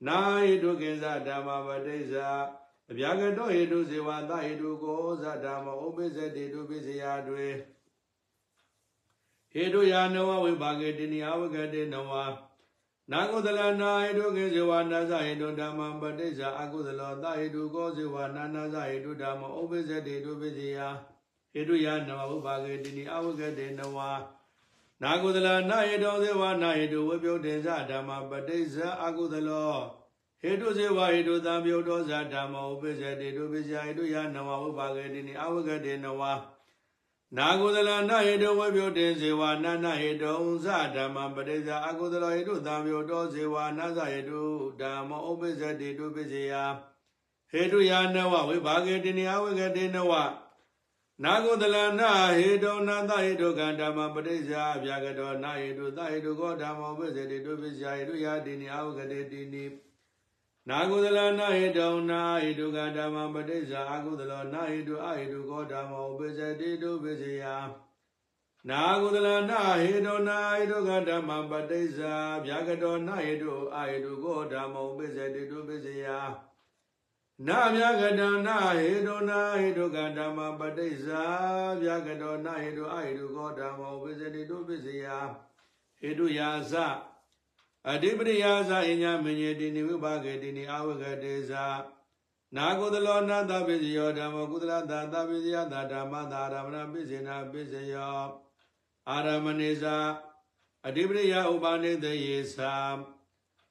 နာယတုကိသဓမ္မပဋိစ္ဆာအဗျာကတောဟေတုဇေဝသယတုကိုသဓမ္မဥပိစ္ဆတိတုပိစ္ဆယတွေဟေတုယာနဝဝိပါကေတိနိအဝဂတေနဝ နာကုသလနာဟိတုကေဇေဝနာဇဟိတုဓမ္မပဋိစ္ဆာအကုသလောသဟိတုကောဇေဝနာနာဇဟိတုဓမ္မဥပိစ္ဆတိတုပိစိယဟိတုယနဝဥပါကေတိနိအဝကတေနဝနာကုသလနာဟိတောဇေဝနာဟိတုဝိပယုတေဇဓမ္မပဋိစ္ဆာအကုသလောဟေတုဇေဝဟိတုသံပြုတ်တောဇဓမ္မဥပိစ္ဆတိတုပိစိယဟိတုယနဝဥပါကေတိနိအဝကတေနဝ နာကုသလနာဟေတောဝိပယုတေဇေဝနာနာဟေတောဇဓမ္မပရိစ္ဆာအကုသလဟေတုသံယုတောဇေဝနာဇဟေတုဓမ္မောဥပိစ္ဆတိတုပိစေယဟေတုယာနဝဝိဘာဂေတိနိယဝေကတိနဝနာကုသလနာဟေတောနာသဟေတုကံဓမ္မပရိစ္ဆာဗျာကတောနာဟေတုသဟေတုကောဓမ္မောပိစ္ဆတိတုပိစေယဟေတုယာတိနိအဝေကတိတိနိ နာကုသလနာဟိတောနာဟိတုကဓမ္မပဋိစ္ဆာအကုသလောနာဟိတုအဟိတုကောဓမ္မောပိစတိတုပိစယနာကုသလနာဟိတောနာဟိတုကဓမ္မပဋိစ္ဆာဗျာကတောနာဟိတုအဟိတုကောဓမ္မောပိစတိတုပိစယနာဗျာကတနာဟိတောနာဟိတုကဓမ္မပဋိစ္ဆာဗျာကတောနာဟိတုအဟိတုကောဓမ္မောပိစတိတုပိစယဟေတုယာသ အဓိပတိယာသအညာမညေတိနိဝိပါကေတိနိအဝဂတေသနာကုသလောနာတပိစယောဓမ္မကုသလတာတပိစယတာဓမ္မတာရမဏပိစေနာပိစယောအာရမဏိသာအဓိပတိယဥပါနေတယေသာ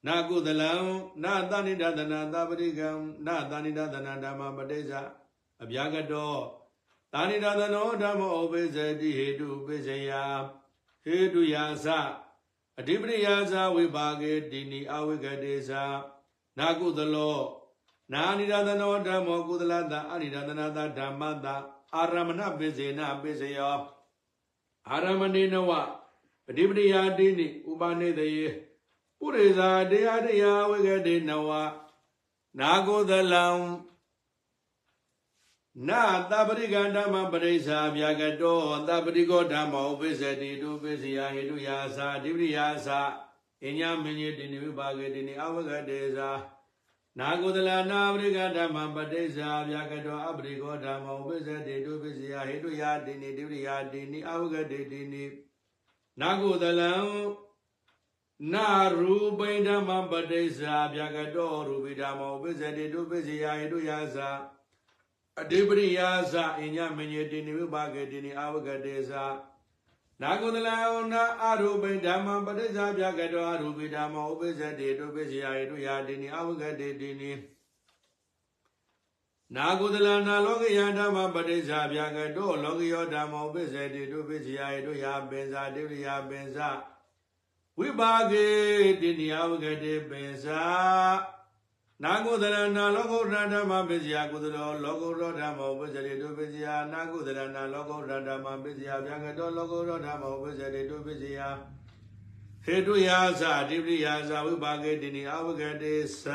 နာကုသလံနာသဏိဒသနာသပရိကံနာသဏိဒသနာဓမ္မပဋိစ္စအဗျာကတောသာဏိဒသနောဓမ္မောပိစတိဟေတုပိစယဟေတုယာသ အဓိပတိယာသဝိပါကေတိနိအဝိကတေသနာကုသလောနာနိဒသနောဓမ္မောကုသလတအနိဒသနာတဓမ္မတအာရမဏပိစေနပိစယောအာရမဏိနဝအဓိပတိယာတိနိဥပနိတယေပုရိဇာတရားတရားဝိကတိနဝနာကိုသလံ နာတပရိကဓမ္မပရိစ္ဆာဗျာကတောတပရိကောဓမ္မဥပိစ္ဆတိတုပိစ္ဆယဟိတုယာသာအဓိပတိယာသာအညမင်းကြီးတိနိဝိပါကေတိနိအဝဂတေသာနာကိုသလနာပရိကဓမ္မပရိစ္ဆာဗျာကတောအပရိကောဓမ္မဥပိစ္ဆတိတုပိစ္ဆယဟိတုယာတိနိတိပရိယာတိနိအဝဂတေတိနိနာကိုသလံနာရူပိဓမ္မပတိစ္ဆာဗျာကတောရူပိဓမ္မောပိစတိတုပိစယဟိတုယာသ အဓိပရိယာသအညမညေတိနိဝိပါကေတိနိအာဝကတေသနာကုသလယနာအရူပိဓမ္မပတိစ္ဆာဗျာကတောအရူပိဓမ္မောပိစတိတုပိစယဟိတုယာတိနိအာဝကတေတိနိနာကုသလနာလောကယဓမ္မပတိစ္ဆာဗျာကတောလောကယောဓမ္မောပိစတိတုပိစယဟိတုယာပင်္စာတိရိယာပင်္စာဝိပါကေတိနိယဝကတိပိသ နာကုသရနာလောကုတ္တဓမ္မပစ္စယကုသလောလောကုတ္တဓမ္မောပစ္စရိတုပစ္စယနာကုသရနာလောကုတ္တဓမ္မပစ္စယဗျာကတောလောကုတ္တဓမ္မောပစ္စရိတုပစ္စယဟေတုယာသအဓိပတိယာသဝိပါကေတိနိအဝကတိသ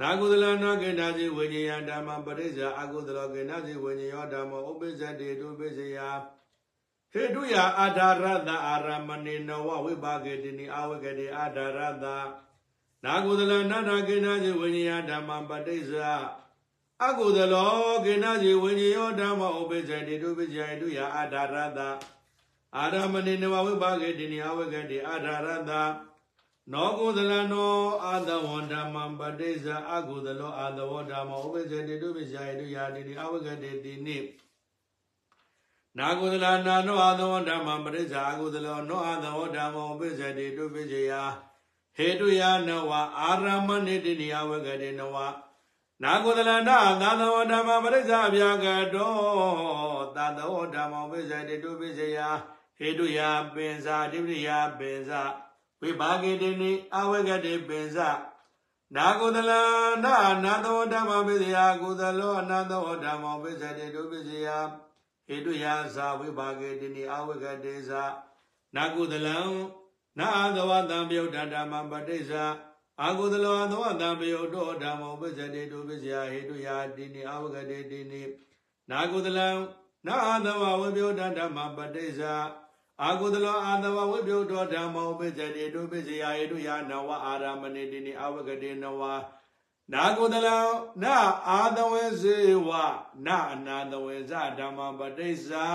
နာကုသလနာကေနာစီဝိညာယဓမ္မပရိစ္ဆာအကုသလောကေနာစီဝိညာယောဓမ္မောဥပ္ပစ္စတိတုပစ္စယဟေတုယအာဓာရတအာရမဏေနဝဝိပါကေတိနိအာဝကတိအာဓာရတ နာကုသလနာနာကေနာဇေဝိညာဓမ္မပဋိစ္စအကုသလောကေနာဇေဝိညာယောဓမ္မဥပိစ္ဆေတိတုပိစ္ဆေတုယအာဓာရတအာရမဏေနဝဝိပါကေတိနိအာဝကတိအာဓာရတနောကုသလနောအာသဝဓမ္မပဋိစ္စအကုသလောအာသဝဓမ္မဥပိစ္ဆေတိတုပိစ္ဆေတုယတိနိအာဝကတိတိနိနာကုသလနာနောအာသဝဓမ္မပရိစ္ဆာကုသလောနောအာသဝဓမ္မောပိစ္ဆတိတုပိစ္ဆယ ဟေတုယနဝအာရမဏိတိနိယဝကတိနဝနာကုသလနာသာသဝဓမ္မပရိစ္ဆာဗျာကတောသာသဝဓမ္မောပိစ္ဆတိတုပိစ္ဆယဟေတုယပင်စာတိပရိယပင်စာဝိပါကေတိနိအဝကတိပင်စာနာကုသလနာနာသဝဓမ္မပိစ္ဆယကုသလောအနာသဝဓမ္မောပိစ္ဆတိတုပိစ္ဆယဟေတုယာဇာဝိပါကေတိနိအဝကတေဇာနာကုသလံနာ သဝတံပယုတ်ဓမ္မပဋိစ္ဆာအာကုသလောသဝတံပယုတ်တောဓမ္မောပစ္စတိတုပစ္စယဟေတုယာတိနိအဝကတေတိနိနာကုသလံနာသဝဝိပယုတ်ဓမ္မပဋိစ္ဆာအာကုသလောအာသဝဝိပယုတ်တောဓမ္မောပစ္စတိတုပစ္စယဟေတုယာနဝအာရမဏိတိနိအဝကတေနဝနာကုသလံနာအာသဝေဇေဝနာအနာသဝေဇဓမ္မပဋိစ္ဆာ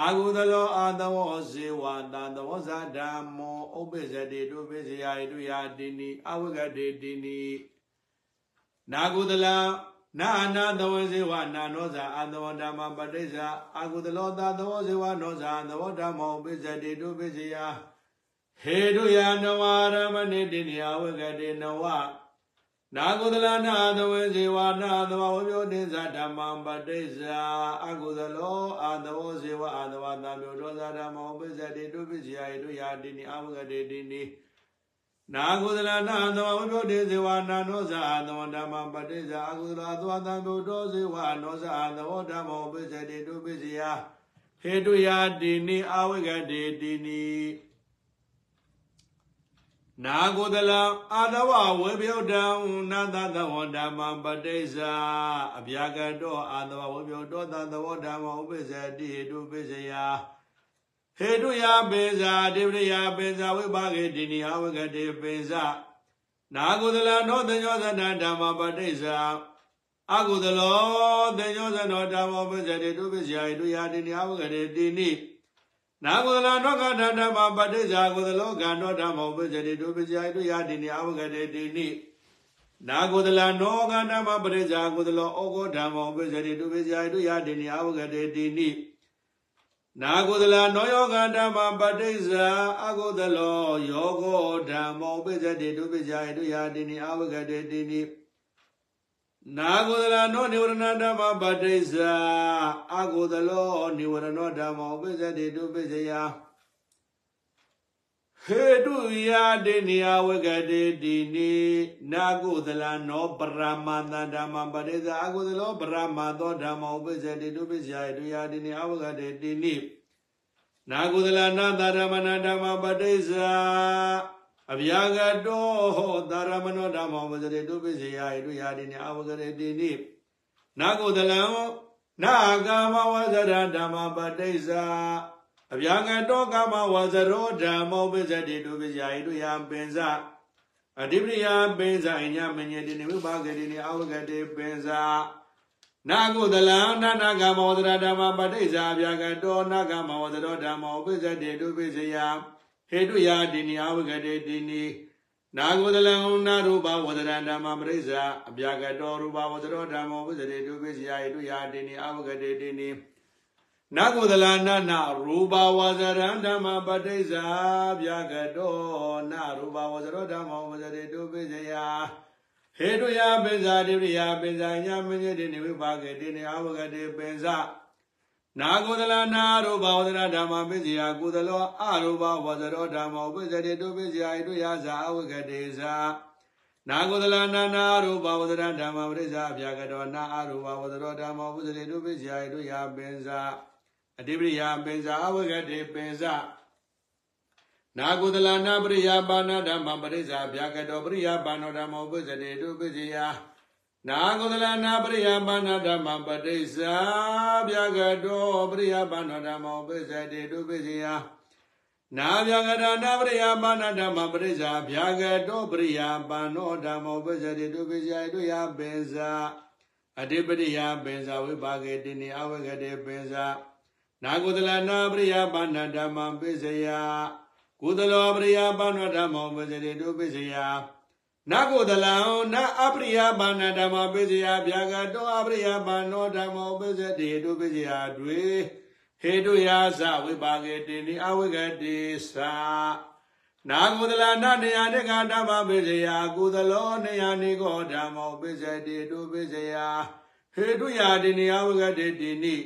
အာကုသလောအာသဝေဇေဝတာသဝဇဓမ္မောဥပ္ပဇတိတုပိစယာတုယာတိနိအဝဂတေတိနိနာကုသလံနာအနာသဝေဇေဝနာနောဇာအာသဝဓမ္မပဋိစ္ဆာအာကုသလောတာသဝေဇေဝနောဇာသဝဓမ္မောဥပ္ပဇတိတုပိစယာဟေတုယာနဝရမဏိတိနိအဝဂတေနဝ နာကုသလနာသဝေဇေဝနာသဝဝိပယောတိဇဓမ္မံပတိစ္ဆာအကုသလောအာသဝဇေဝအာသဝတံမြုဒောဇဓမ္မောပိစ္ဆတိတုပိစ္ဆယာတုယာတိနိအဝဂတေတိနိနာကုသလနာသဝဝိပယောတိဇေဝနာနောဇာအာသဝဓမ္မံပတိစ္ဆာအကုသလောအသဝတံမြုဒောဇေဝနောဇာအာသဝဓမ္မောပိစ္ဆတိတုပိစ္ဆယာဟေတုယာတိနိအဝဂတေတိနိ နာကိုတလံအာတဝဝေပြုတ်တံနာတသဝဓမ္မပတိစ္ဆာအဗျာကတောအာတဝဝေပြုတ်တောသသဝဓမ္မဥပ္ပဇ္ဇတိဟေတုပိစယဟေတုယပိဇာတိပရိယပိဇာဝိပါကေတိနိအဝကတိပိဇာနာကုသလနောတညောသနာဓမ္မပတိစ္ဆာအကုသလောတညောသနောဓမ္မပစ္စတိတုပိစယဟေတုယတိနိအဝကတိတိနိ နာကုသလနောကဓဓမ္မပဋိစ္ဆာကုသလောကနောဓမ္မောပစ္စတိဒုပစ္စယတုယတိနိအဝဂတေတိနိနာကုသလနောကဓမ္မပဋိစ္ဆာကုသလောဩဃဓမ္မောပစ္စတိဒုပစ္စယတုယတိနိအဝဂတေတိနိနာကုသလနောယောဂဓမ္မပဋိစ္ဆာအကုသလောယောဂဓမ္မောပစ္စတိဒုပစ္စယတုယတိနိအဝဂတေတိနိ နာကုသလနောနိဝရဏဓမ္မပဋိစ္ဆာအကုသလောနိဝရဏဓမ္မောပစ္စတိဒုပစ္စယဟေတုယာတိနိယဝကတိတိနိနာကုသလနောပရမန္တဓမ္မပဋိစ္ဆာအကုသလောပရမသောဓမ္မောပစ္စတိဒုပစ္စယတုယာတိနိအဝကတိတိနိနာကုသလနာတရမဏဓမ္မပဋိစ္ဆာ အဗျာဂတောဟောတာရမနောဓမ္မောပစ္စတိဒုပစ္စယတုယာတိနိအဝကတိတိနိနာကုသလံနာကာမဝဇရဓမ္မပဋိစ္ဆာအဗျာကတောကမဝဇရောဓမ္မောပစ္စတိတုပစ္စယိတုယပင်စအဓိပရိယပင်စအညမညတိနိဝိပါကတိနိအဝဂတိပင်စနာကုသလံနာနာကမဝဇရဓမ္မပဋိစ္ဆာအဗျာကတောနာကမဝဇရောဓမ္မောပစ္စတိတုပစ္စယ ဟေတုယတိနိအဝဂတိတိနိနာကုသလံနာရူပဝဇရဓမ္မပရိစ္ဆာအဗျာကတောရူပဝဇရောဓမ္မောပစ္စတိတုပစ္စယဟေတုယတိနိအဝဂတိတိနိနကုသလနာနာရူပဝဇရံဓမ္မပဋိစ္ဆာဗျာကတောနာရူပဝဇရောဓမ္မဝဇရေတုပိစယဟေတုယပိဇာတိရိယပိဇာညမညတိနိဝိပါကေတိနိအဝဂတိပိဇာ နာကုသလနာရူပဝဇရဓမ္မပိစယကုသလောအရူပဝဇရောဓမ္မပိစရေတုပိစယဟေတုယဇာအဝဂတိဇာနာကုသလနာနာရူပဝဇရဓမ္မပရိစ္ဆာဗျာကတောနာအရူပဝဇရောဓမ္မပိစရေတုပိစယဟေတုယပိဇာအတိပရိယာပင်စာအဝဂတိပင်စာနာကုသလနာပရိယာပါဏဓမ္မပရိစ္ဆာဗျာကတောပရိယာပါဏဓမ္မောပစ္စတိတုပစ္စယ နာကုသလနာပရိယာပါဏဓမ္မပရိစ္ဆာဗျာကတောပရိယာပါဏဓမ္မောပစ္စတိတုပစ္စယနာဗျာကတာနာပရိယာပါဏဓမ္မပရိစ္ဆာဗျာကတောပရိယာပါဏဓမ္မောပစ္စတိတုပစ္စယတုယပင်စာအတိပရိယာပင်စာဝိပါကေတိနိအဝဂတိပင်စာနာကုသလနာပရိယပါဏဓမ္မပိစယကုသလောပရိယပါဏဓမ္မောပိစရေတုပိစယ နာကုသလံနာအပရိယပါဏဓမ္မပိစယဗျာကတောအပရိယပါဏောဓမ္မောပိစတေတုပိစယတွေဟေတုယာသဝိပါကေတိနိအဝိကတိသာနာကုသလနာနေယတေကဓမ္မပိစယကုသလောနေယနိကောဓမ္မောပိစတေတုပိစယဟေတုယာတိနိအဝိကတိတိနိ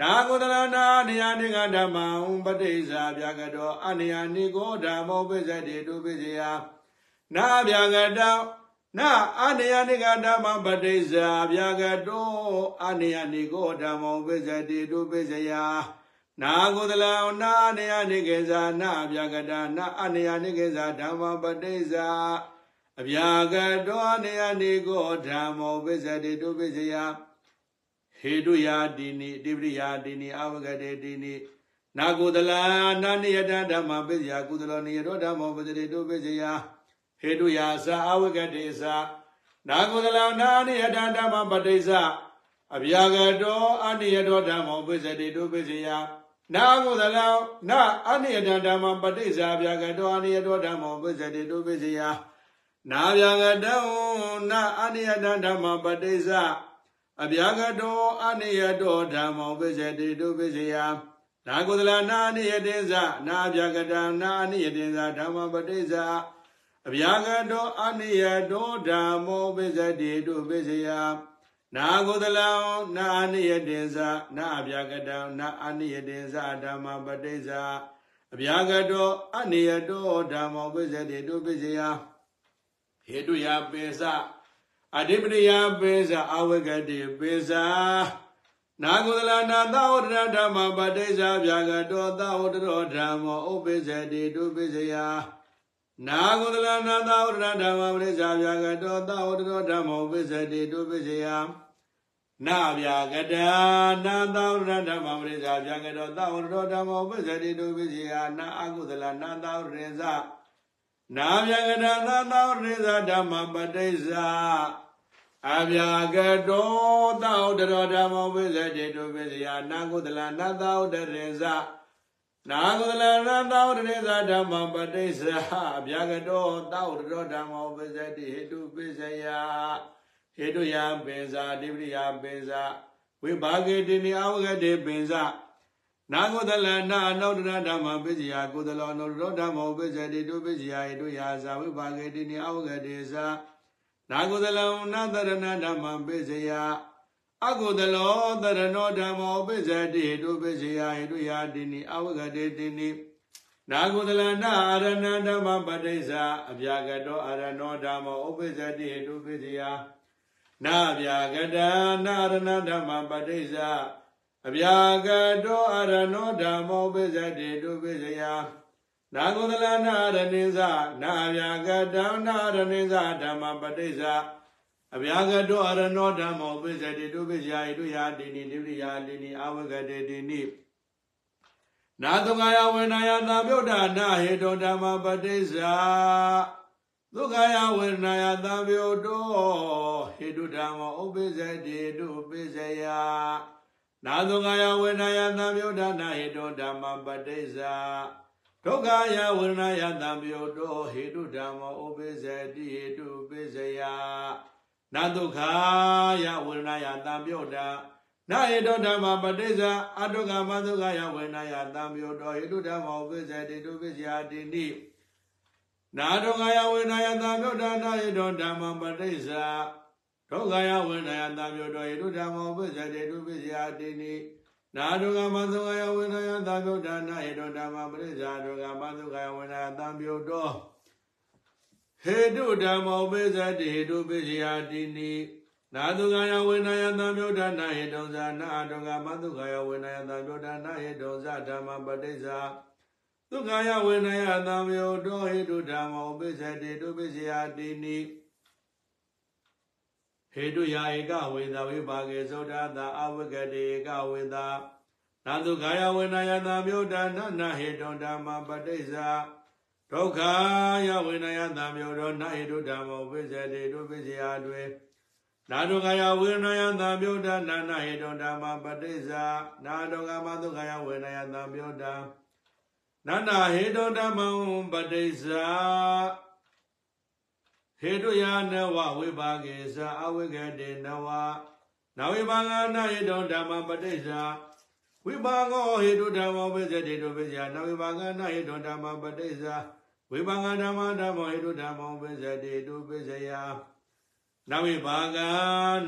နာကုသလနာနေယနိကဓမ္မံပဋိစ္ဆာဗျာကတောအနိယနိကောဓမ္မောပိစတိတုပိစယ နာဗျာကတောနာအနိယနိကဓမ္မပဋိစ္ဆာဗျာကတောအနိယနိကောဓမ္မောပိစတိတုပိစယနာကုသလနာနေယနိကေဇာနာဗျာကတာနာအနိယနိကေဇာဓမ္မပဋိစ္ဆာအဗျာကတောအနိယနိကောဓမ္မောပိစတိတုပိစယဟေတုယာတိနိတိပရိယာတိနိအဝဂတေတိနိနာကုသလနာနိယတဓမ္မပိစယကုသလောနိယတောဓမ္မောပစတိတုပိစယ ဟေတုယာသာအဝဂတေသာနာကုသလနာနိယတဓမ္မပတိစ္စအဗျာကတောအနိယတောဓမ္မောပိစတိတုပိစယနာကုသလနာအနိယတဓမ္မပတိစ္စအဗျာကတောအနိယတောဓမ္မောပိစတိတုပိစယနာဗျာကတောနာအနိယတဓမ္မပတိစ္စအဗျာကတောအနိယတောဓမ္မောပိစတိတုပိစယနာကုသလနာအနိယတေဇနာဗျာကတနာအနိယတေဇဓမ္မပတိဇ အဗျာကတောအနိယတောဓမ္မောပိစတိတုပိစယနာကုသလနာအနိယတေဇနာအဗျာကတနာအနိယတေဇဓမ္မပတိဇအဗျာကတောအနိယတောဓမ္မောပိစတိတုပိစယဟေတုယပိစအဓိပတိယပိစအဝဂတိပိစနာကုသလနာသောဝတ္တဓမ္မပတိစ္ဆာဗျာကတောသောဝတ္တရောဓမ္မောဥပိစ္ဆတိတုပိစ္ဆယ နာကုသလနာသောဝတ္တဓမ္မပတိစ္ဆာဗျာကတောသောဝတ္တရောဓမ္မောဥပိစ္ဆတိတုပိစ္ဆယနာဗျာကတာနာသောဝတ္တဓမ္မပတိစ္ဆာဗျာကတောသောဝတ္တရောဓမ္မောဥပိစ္ဆတိတုပိစ္ဆယနာအကုသလနာသောရိဇနာဗျာကတာနာသောရိဇဓမ္မပတိစ္ဆာအဗျာကတောသောတရောဓမ္မောပိစတိတုပိစယနာကုသလနသောတရေဇ နာကုသလနာသောတရေသာဓမ္မပတိစ္ဆာအဗျာကတောသောတရောဓမ္မောပစ္စတိဟေတုပစ္စယဟေတုယပင်စာတိပရိယပင်စာဝိဘာဂေတိနိအဝဂတေပင်စာနာကုသလနာအနုတ္တရဓမ္မပစ္စယကုသလောအနုတ္တရောဓမ္မောပစ္စတိတုပစ္စယဟေတုယသာဝိဘာဂေတိနိအဝဂတေသာနာကုသလံနာတရဏဓမ္မပစ္စယ အကုသလောတရဏောဓမ္မောပစ္စတိဟေတုပစ္စယဟေတုယာတိနိအဝဂတေတိနိနာကုသလနာအာရဏဓမ္မပဋိစ္ဆာအဗျာကတောအာရဏောဓမ္မောဥပ္ပစ္စတိဟေတုပစ္စယနာဗျာကတနာရဏဓမ္မပဋိစ္ဆာအဗျာကတောအာရဏောဓမ္မောဥပ္ပစ္စတိဟေတုပစ္စယနာကုသလနာရဏိဇနာဗျာကတနာရဏိဇဓမ္မပဋိစ္ဆာ အဗျာကတောအရဏောဓမ္မောပိစတိတုပိစယဣတုယာတိနိတိပိယာတိနိအဝဂတေတိနိနာတုငါယဝေနယသံမြုဒ္ဒနာဟေတောဓမ္မပတိစ္ဆာဒုက္ခယဝေနယသံမြုဒ္ဒောဟေတုဓမ္မောဥပိစတိတုပိစယနာတုငါယဝေနယသံမြုဒ္ဒနာဟေတောဓမ္မပတိစ္ဆာဒုက္ခယဝေနယသံမြုဒ္ဒောဟေတုဓမ္မောဥပိစတိဟေတုပိစယ နာဒုက္ခယဝေဒနာယတံပြုတ်တာနာဟေတောဓမ္မပဋိစ္ဆာအတုကမဒုက္ခယဝေဒနာယတံပြုတ်တော်ဟေတုဓမ္မောပိစ္ဆေတိတုပိစ္ဆာတိနိနာဒုက္ခယဝေဒနာယတံပြုတ်တာနာဟေတောဓမ္မပဋိစ္ဆာဒုက္ခယဝေဒနာယတံပြုတ်တော်ဟေတုဓမ္မောပိစ္ဆေတိတုပိစ္ဆာတိနိနာဒုက္ခမဒုက္ခယဝေဒနာယတံပြုတ်တာနာဟေတောဓမ္မပဋိစ္ဆာဒုက္ခမဒုက္ခယဝေဒနာယတံပြုတ်တော် ဟေတုဓမ္မောပိသတိဟေတုပိစီယတိနိနာတုကယဝေနယသံမြုဒ္ဒနာဟေတုံဇာနာတုကမတုကယဝေနယသံမြုဒ္ဒနာဟေတုံဇာဓမ္မပဋိစ္ဆာဒုက္ခယဝေနယသံမြုဒ္ဒောဟေတုဓမ္မောပိသတိတုပိစီယတိနိဟေတုယာဧကဝေသဝိပါကေသုဒ္ဓတာအဝဂတိဧကဝေသနာတုခာယဝေနယသံမြုဒ္ဒနာနာဟေတုံဓမ္မပဋိစ္ဆာ ဒုက္ခယဝိနယတံမျိုးတော်နာဟိတုဓမ္မောပိစ္ဆေတိတုပိစ္ဆေယတွေနာဒုက္ခယဝိနယတံမျိုးတနာနာဟိတုဓမ္မပဋိစ္ဆာနာဒုက္ခမဒုက္ခယဝိနယတံမျိုးတနာနာဟိတုဓမ္မံပဋိစ္ဆာဟေတုယနဝဝိပါကေသအဝိကတေနဝနဝိပါကနာဟိတုဓမ္မပဋိစ္ဆာ ဝိပါကောဟိတုဓမ္မောပိစတိတုပိစယနဝိပါကနာဟိတုဓမ္မပဋိစ္ဆာဝိပါကဓမ္မဓမ္မောဟိတုဓမ္မောပိစတိတုပိစယနဝိပါက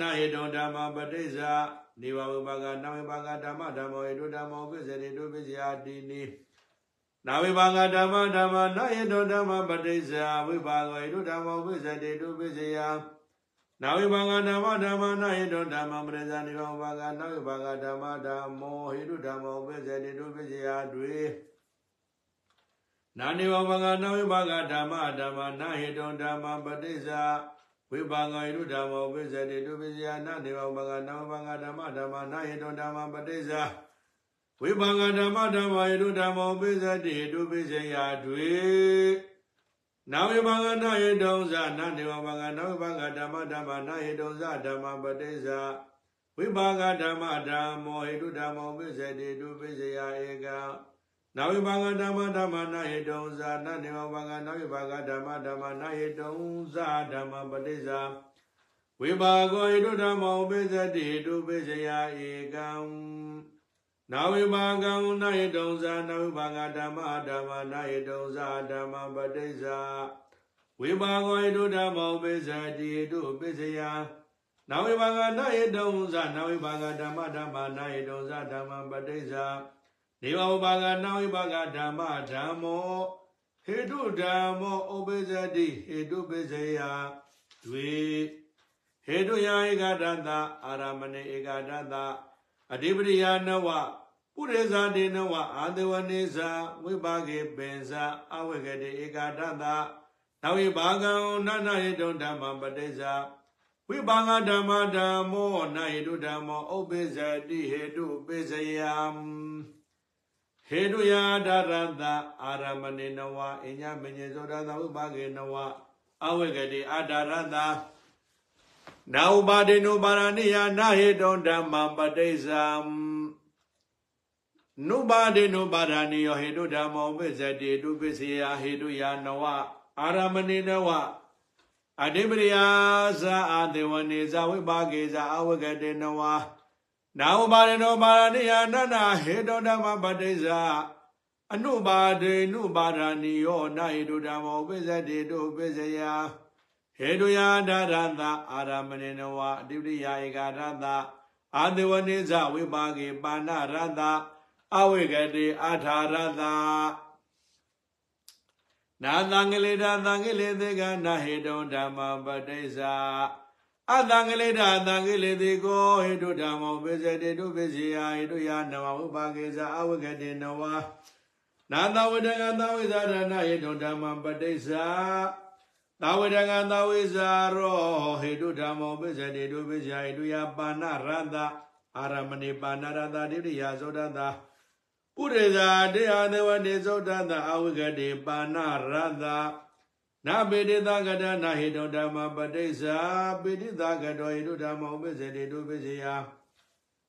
နာဟိတုဓမ္မပဋိစ္ဆာနေဝဝိပါကနဝိပါကဓမ္မဓမ္မောဟိတုဓမ္မောပိစတိတုပိစယတိနိနာဝိပါကဓမ္မဓမ္မနာဟိတုဓမ္မပဋိစ္ဆာဝိပါကဟိတုဓမ္မောပိစတိတုပိစယ နာဝိဘာဂဓမ္မဓမ္မနာဟိတောဓမ္မပရိဇာနိဘောဘာဂနာဝိဘာဂဓမ္မဓမ္မောဟိတုဓမ္မောပိစေတိတုပိစေယတွေနာနိဘောဘာဂနာဝိဘာဂဓမ္မဓမ္မနာဟိတောဓမ္မပတိဇာဝိဘာဂဟိတုဓမ္မောပိစေတိတုပိစေယနာနိဘောဘာဂနာဝိဘာဂဓမ္မဓမ္မနာဟိတောဓမ္မပတိဇာဝိဘာဂဓမ္မဓမ္မဟိတုဓမ္မောပိစေတိတုပိစေယတွေ နာဝိဘာဂနာယေတုံဇာနာနေဝဘာဂနာဝိဘာဂဓမ္မဓမ္မနာယေတုံဇာဓမ္မပတိဇာဝိဘာဂဓမ္မဓမ္မောဟိတုဓမ္မောပိစတိတုပိစယဧကနာဝိဘာဂဓမ္မဓမ္မနာယေတုံဇာနာနေဝဘာဂနာဝိဘာဂဓမ္မဓမ္မနာယေတုံဇာဓမ္မပတိဇာဝိဘာဂောဟိတုဓမ္မောပိစတိတုပိစယဧကံ နာဝိဘာကံနာယတုံဇာနာဝိဘာကဓမ္မဓမ္မနာယတုံဇာဓမ္မပတိစ္ဆာဝိဘာဂောယတုဓမ္မောပိစ္ဆတိတုပိစ္ဆယနာဝိဘာကနာယတုံဇာနာဝိဘာကဓမ္မဓမ္မနာယတုံဇာဓမ္မပတိစ္ဆာနေဝဘာကနာဝိဘာကဓမ္မဓမ္မောဟေတုဓမ္မောဥပိစ္ဆတိဟေတုပိစ္ဆယတွေဟေတုယဧကဒတအာရမဏေဧကဒတ အဓိပတိယနဝပုရိသတေနဝအာတဝနေဇာဝိပါကေပင်ဇာအဝေကတိဧကာတတနဝိဘာကံနနဟိတုဓမ္မပတိဇာဝိပါကဓမ္မဓမ္မောနဟိတုဓမ္မောဥပ္ပိဇတိဟေတုပိစယံဟေတုယာဒရတအာရမဏေနဝအညမညေသောတသဝိပါကေနဝအဝေကတိအာဒရတ နာဥပါဒေနုပါရဏိယနာဟေတုံဓမ္မပတိစ္ဆံနုပါဒေနုပါဒာနိယောဟေတုဓမ္မောပစ္စတိတုပစ္စယဟေတုယာနဝအာရမဏိနဝအဓိပရိယာဇာအာဒေဝနေဇဝိပါကေဇာအဝဂတေနဝနာဝပါရေနောပါရဏိယနန္နာဟေတောဓမ္မပတိဇာအနုပါဒေနုပါဒာနိယောနာဟေတုဓမ္မောပစ္စတိတုပစ္စယ ဟေတုယာဒါရတအာရမဏိနဝအဓိပရိယာဧကရတအာဒေဝနေဇဝိပါကေပါဏရတအဝိကတိအာထာရတနာသံဃလေတာသံဃလေသေကနာဟေတုံဓမ္မပတိစ္ဆာအသံဃလေတာသံဃလေသေကိုဟေတုဓမ္မောပိစတေတုပိစီယဟေတုယနဝဥပါကေဇာအဝိကတိနဝနာသဝတကသဝိဇာရဏဟေတုဓမ္မပတိစ္ဆာ Nawe danga nawe zaro hedu damo beza dedu beza hedu ya bana randa. Aramani bana randa dedu ya zodanda Ureza de anewa de zodanda awiga de bana randa. Na bede daga da na hedu dama badeza bede daga do hedu damo beza dedu beza ya.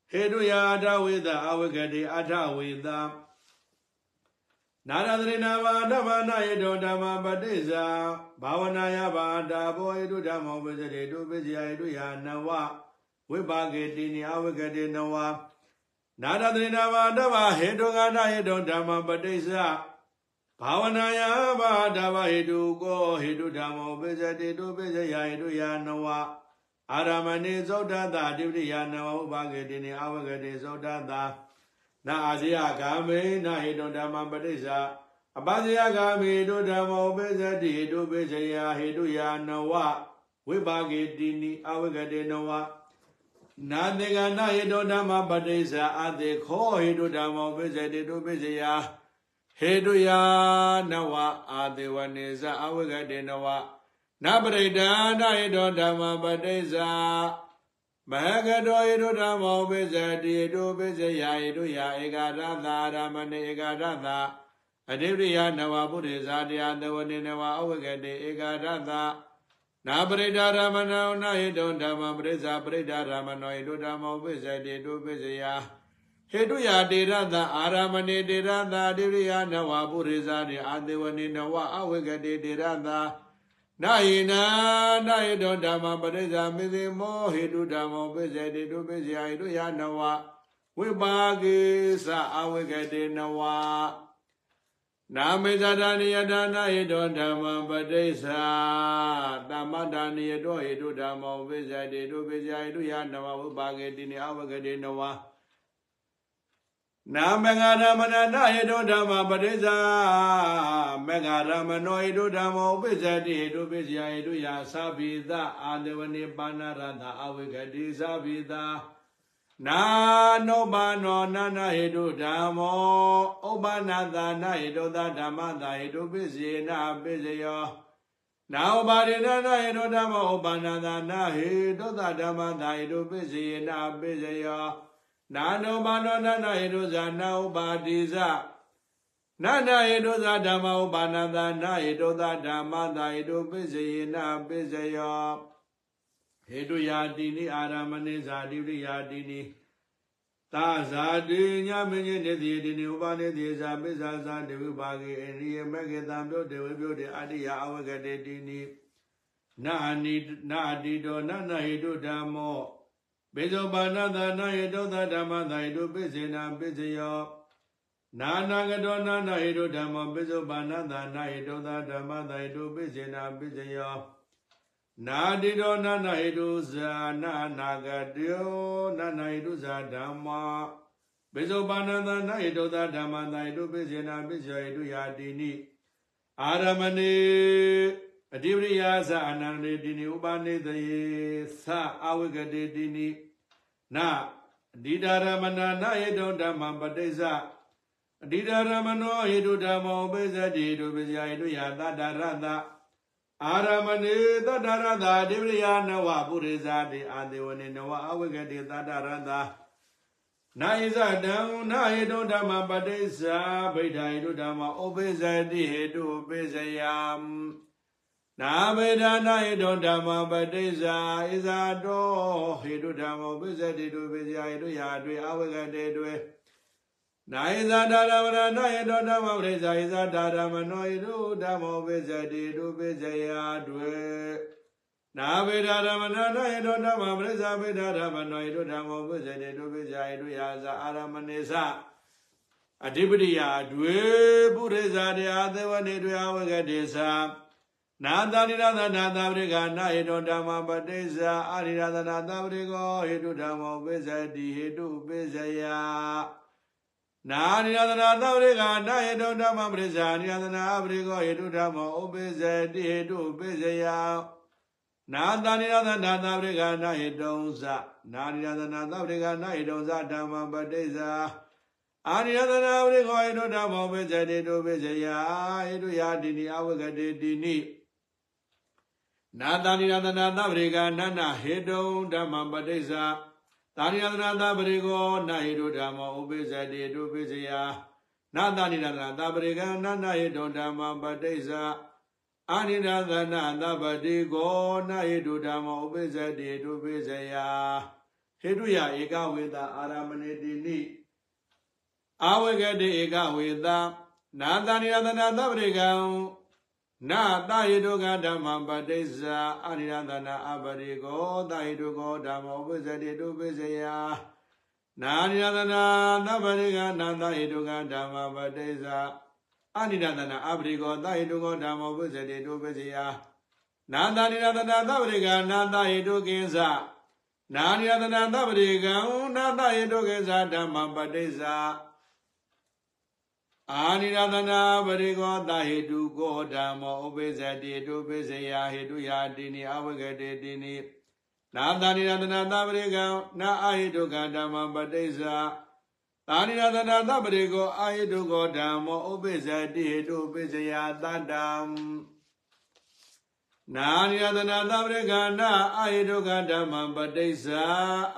Hedu ya adawida awiga de adawida နာပေတိသကတနာဟိတောဓမ္မပတိစ္ဆာပေတိသကတောဟိတုဓမ္မဥပ္ပစေတိတုပ္ပစေယဟေတုယာအထဝေဒအဝိကတိအထဝေဒနာရသရိနာဘာဓမ္မနာဟိတောဓမ္မပတိစ္ဆာဘာဝနာယဘာတာဘောဟိတုဓမ္မဥပ္ပစေတိတုပ္ပစေယဟိတုယာနဝဝိပါကေတိနိအဝိကတိနဝနာတတိနာဘာတဗဟေတုကနာဟေတုဓမ္မပတိစ္ဆဘာဝနာယဘာတဗဟေတုကိုဟေတုဓမ္မောပိစတိတုပိစယဟေတုယာနဝအာရမဏိသုဒ္ဓတာတိပတိယာနဝဥပဂေတိနိအဝဂတိသုဒ္ဓတာ နာအာဇိယဂာမေနာဟေတုဓမ္မပတိစ္ဆအပဇယဂာမေတုဓမ္မောပိစတိတုပိစယဟေတုယာနဝဝိပါကေတိနိအဝဂတိနဝနာတေကနာဟေတောဓမ္မပတိစ္ဆာအတေခောဟေတုဓမ္မောပိစေတေတုပိစေယဟေတုယာနဝအာတေဝနေဇအဝိကတေနဝနပရိဒာနာဟေတောဓမ္မပတိစ္ဆာ မဟကတောဟေတုဓမ္မောပိစေတေတုပိစေယဟေတုယာဧကရသာရမဏေဧကရသာအဓိပတိယနဝဗုဒ္ဓေဇာတရားတဝနေနဝအဝိကတေဧကရသာနာပရိဒါရမနောနာဟိတုံဓမ္မပရိစ္ဆာပရိဒါရမနောဟိတုဓမ္မောပိစ္ဆေတေတုပိစ္ဆယဟေတုယာတေရတအာရမဏေတေရတဒိရိယနဝပုရိဇာတိအာတေဝနေနဝအဝိကတေတေရတ နာဟိနာနာဟိတုံဓမ္မပရိစ္ဆာမိသိမောဟိတုဓမ္မောပိစ္ဆေတေတုပိစ္ဆယဟိတုယာနဝဝိပါကိသအဝိကတေနဝနာမေဇဒာနိယဒါနာဟိတောဓမ္မပတိစ္ဆာတမ္မဒါနိယတောဟိတုဓမ္မောဝိဇ္ဇတေတုပိဇ္ဇာဟိတုယနဝဝုပါကေတိနိအဝဂတိနဝ နာမငါရမဏနာဟိတောဓမ္မပတိစ္ဆာမငါရမနောဟိတုဓမ္မောပိဇ္ဇတိဟိတုပိဇ္ဇာဟိတုယသဗ္ဗိသအာတဝနိပါဏရတအဝိဂတိသဗ္ဗိသနာနောဘာနောနာနာဟေတုဓမ္မောဥပနာသာနာဟေတုသဓမ္မသာဟေတုပိစေနာပိစယောနာဥပါရိနာနာဟေတုဓမ္မောဥပနာသာနာဟေတုသဓမ္မသာဟေတုပိစေနာပိစယော နာနောဘာနောနာနာဟေတုဇာနာဥပါတိဇနာနာဟေတုသဓမ္မဥပနာသာနာဟေတုသဓမ္မသာဟေတုပိစေနာပိစယောဟေတုယာတိနိအာရမဏိဇာတိပရိယာတိနိသာဇာတိညမင်းကြီးနေတိတိနိဥပနိတိဇာပိဇာဇာတေဝိပါကေအိရိယမကေတံပြုတ်တေဝိပြုတ်တေအတ္တိယအဝဂတေတိနိနာနိနာတိတောနနဟိတုဓမ္မော ဘေဇောပါဏသာနာဟိတုသဓမ္မသာဟိတုပိစေနာပိစယောနာနာကတောနာနာဟိတုဓမ္မောဘေဇောပါဏသာနာဟိတုသဓမ္မသာဟိတုပိစေနာပိစယောနာတိတောနန္ဒဟိတုဇာနာနာဂတောနန္ဒဟိတုဇာဓမ္မာပိစုပါဏသနာဟိတုသာဓမ္မသာဟိတုပိစေနာပိစယဟိတုယာတိနိအာရမဏေအတိပရိယာသအနန္တေတိနိဥပနိသယေသအဝိကတေတိနိ နာအဓိတာရမဏနာဟိတုဓမ္မပတိစ္ဆအဓိတာရမနောဟိတုဓမ္မောပိစတိဟိတုပိစယဟိတုယာတတရတအာရမဏေသတ္တရတာဒေဝရိယနဝပုရိသတိအာဒေဝနေနဝအဝိကတိသတ္တရတာနာဣဇတံနာဟေတုဓမ္မပတိစ္ဆာဗိဓာဟေတုဓမ္မဥပိစတိဟေတုပိစယံ နာဗေဒနာဟေတုဓမ္မပတိစ္ဆာဣဇတောဟေတုဓမ္မဥပိစတိတုပိစယဟေတုယာတွေအဝိကတိတွေနာယဇာတာရမဏနာယတောဓမ္မပရိစ္ဆာယဇာတာရမနောယတုဓမ္မောပိစတိတုပိစယတွေနာဗေဒရမဏနာယတောဓမ္မပရိစ္ဆာဗေဒရမနောယတုဓမ္မောပိစတိတုပိစယတုယာဇာအာရမဏေသအဓိပတိယတွေပုရိဇာတရားသေဝနေတွေအဝဂတိသာ နာတာရိရသနာတာပရိကနာဟေတောဓမ္မပတိစ္ဆာအာရိရသနာတာပရိကောဟေတုဓမ္မောပိစတိဟေတုပိစယနာနိရသနာသဝရိကနာဟေတုဓမ္မပရိစ္ဆာနိရသနာပရိကောဟေတုဓမ္မောဥပိစတိဟေတုပိစယနာတာနိရသနာသဝရိကနာဟေတုံသနာနိရသနာသဝရိကနာဟေတုံသဓမ္မပတိစ္ဆာအာရိယသနာဝရိခောဟိတုဓမ္မောပိစတိတုပိစယဟိတုယာတိနိအဝဂတိတိနိ နာတာနိရသနာသဗရိကနန္နဟေတုံဓမ္မပတိစ္ဆာတာနိရသနာသဗရိကောနာဟိတုဓမ္မောဥပိစတိတုပိစယနာတာနိရသနာသဗရိကနန္နဟိတုဓမ္မပတိစ္ဆာအာနိရသနာသဗတိကောနာဟိတုဓမ္မောဥပိစတိတုပိစယဟေတုယဧကဝေတာအာရမဏေတိနိအာဝဂတိဧကဝေသနာတဏိယတနာသဗ္ဗရိကံ နာတယိတုကဓမ္မပတိစ္ဆာအရိယတနာအပရိကောတယိတုကောဓမ္မောပစ္စတိတုပစ္စယနာရိယတနာသဗ္ဗရိကနာတယိတုကဓမ္မပတိစ္ဆာအနိဒတနာအပရိကောတယိတုကောဓမ္မောပစ္စတိတုပစ္စယနာတဏိယတနာသဗ္ဗရိကနာတယိတုကိစ္စနာရိယတနာသဗ္ဗရိကံနာတယိတုကိစ္စဓမ္မပတိစ္ဆာ အာနိရသနာပရိကောတဟေတုကောဓမ္မောဥပိစ္ဆတိတုပိစ္ဆယဟေတုယာတိနိအဝဂတေတိနိနာတာနိရသနာသပရိကံနာအာဟိတုကဓမ္မပတိစ္ဆာတာနိရသနာသပရိကောအာဟိတုကောဓမ္မောဥပိစ္ဆတိဟေတုပိစ္ဆယတတ္တံနာနိရသနာသပရိကနာအာဟိတုကဓမ္မပတိစ္ဆာ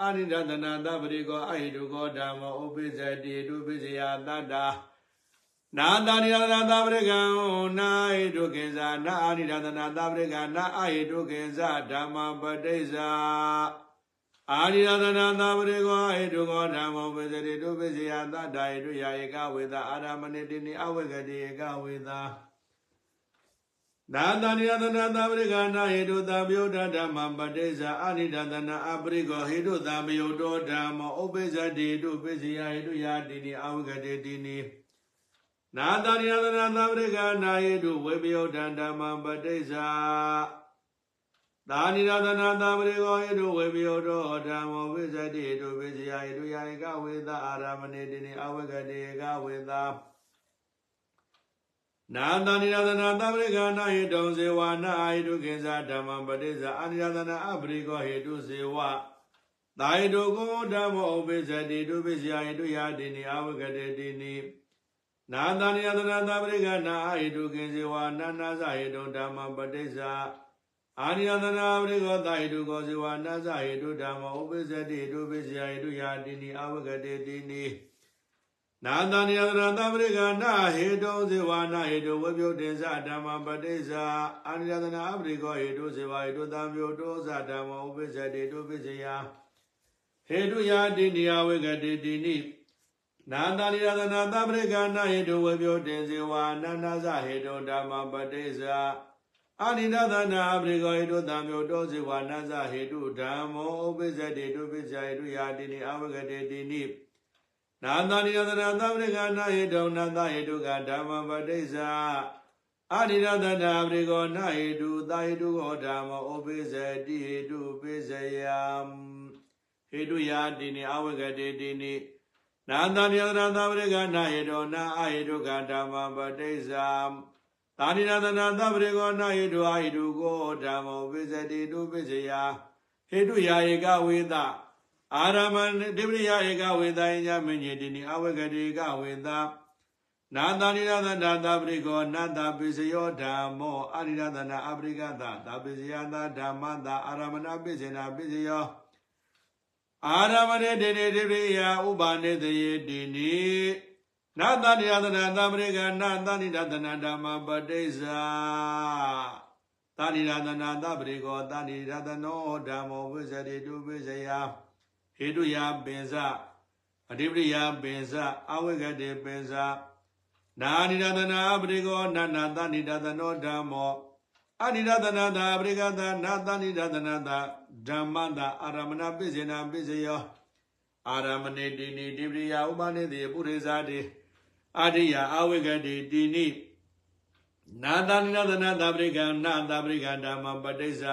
အာနိရသနာသပရိကောအာဟိတုကောဓမ္မောဥပိစ္ဆတိဟေတုပိစ္ဆယတတ္တံ နာတာရိယသနာသဗ္ဗရကံနာဟိတုကိဉ္စာနာအာရိယသနာသဗ္ဗရကနာအာဟိတုကိဉ္စာဓမ္မပတိစ္ဆာအာရိယသနာသဗ္ဗရကောဟိတုကောဓမ္မောပစ္စရိတုပစ္စယသတ္တဟိတုယာဧကဝေသအာရမဏိတိနိအဝေကတိဧကဝေသနာတဏိယသနာသဗ္ဗရကနာဟိတုသဗ္ဗယုဒဓမ္မပတိစ္ဆာအာရိယသနာအပရိကောဟိတုသဗ္ဗယုတောဓမ္မောဥပ္ပဇ္ဇတိတုပစ္စယဟိတုယာတိနိအဝေကတိတိနိ နာတရိယသနာသဗ္ဗရိကနာယေတုဝေပယုတ်တံဓမ္မပတိစ္ဆာသာနိရသနာသဗ္ဗရိကောယေတုဝေပယုတ်တောဓမ္မောဝိဇ္ဇတိတုဝိဇ္ဇယာယေတုယာဧကဝေသအာရမဏေတိနိအဝဂတိဧကဝေသနာတနိရသနာသဗ္ဗရိကနာယေတုဇေဝနာအာယေတုကိစ္ဆာဓမ္မပတိစ္ဆာအနိရသနာအပရိကောဟေတုဇေဝသာယေတုကောဓမ္မောဥပိစ္ဆတိတုပိစ္ဆယာယေတုယာတိနိအဝဂတိတိနိ နာတဏိယတနာသပရိကနာအာဟိတုကိစေဝနာနာဇဟိတုဓမ္မပတိစ္ဆာအာရိယတနာပရိကောသဟိတုကောစေဝနာဇဟိတုဓမ္မဥပိစ္ဆတိတုပိစ္ဆယဟိတုယာတိနိအဝဂတေတိနိနာတဏိယတနာသပရိကနာဟိတုစေဝနာဟိတုဝိပယုတေဇဓမ္မပတိစ္ဆာအာရိယတနာပရိကောဟိတုစေဝဟိတုသံယုတောဇဓမ္မဥပိစ္ဆတိတုပိစ္ဆယဟိတုယာတိနိအဝဂတေတိနိ နာတာရိယသနာသပရိကနာဟိတုဝေပြောတင်စေဝါနန္ဒဇဟိတုဓမ္မပတိစ္ဆာအာနိဒသနာပရိကောဟိတုသံယောတောစေဝါနဇဟိတုဓမ္မောဥပိစ္ဆတိတုပိစ္ဆယတုယာတိနိအဝဂတေတိနိနာတာရိယသနာသပရိကနာဟိတုနန္ဒဟိတုကဓမ္မပတိစ္ဆာအာနိဒသနာပရိကောနာဟိတုသာဟိတုကောဓမ္မောဥပိစ္ဆတိဟိတုပိစ္ဆယံဟိတုယာတိနိအဝဂတေတိနိ နာတမြသနာသဗရိကနာဟေတောနာအာဟေတုကဓမ္မပတိစ္ဆာသာနိနာသနာသဗရိကောနာဟေတုအာဟေတုကိုဓမ္မောပိစတိတုပိစယဟေတုယာဧကဝေသအာရမဏတိပရိယဧကဝေသယညမညေတိနိအဝဂတိကဝေသနာတနိရသနာသပရိကောနာတပိစယောဓမ္မောအာရိရသနာအပရိကသသပိစယသာဓမ္မသာအာရမဏပိစေနာပိစယော အာရမရေတေတေတိပိယဥပါနေတယေတိနိနာတတယသနာသမရိကနာတဏိတသနာဓမ္မပတိစ္ဆာတာဏိရသနာသပရိကောတာဏိရသနောဓမ္မောဝိဇ္ဇတိတုပိစယဟေတုယပင်စအဓိပတိယပင်စအဝိကတိပင်စနာနိဒသနာပရိကောနာနာသနိဒသနောဓမ္မောအနိဒသနာသာပရိကသနာသနိဒသနာသာ ဓမ္မတာအာရမဏပိစေနာပိစယောအာရမဏေတိနိတိပရိယဥပနိတိပုရိသတိအာရိယအဝိကတိတိနိနာသနိဒသနာသာပရိကနာသာပရိကဓမ္မပဋိစ္စ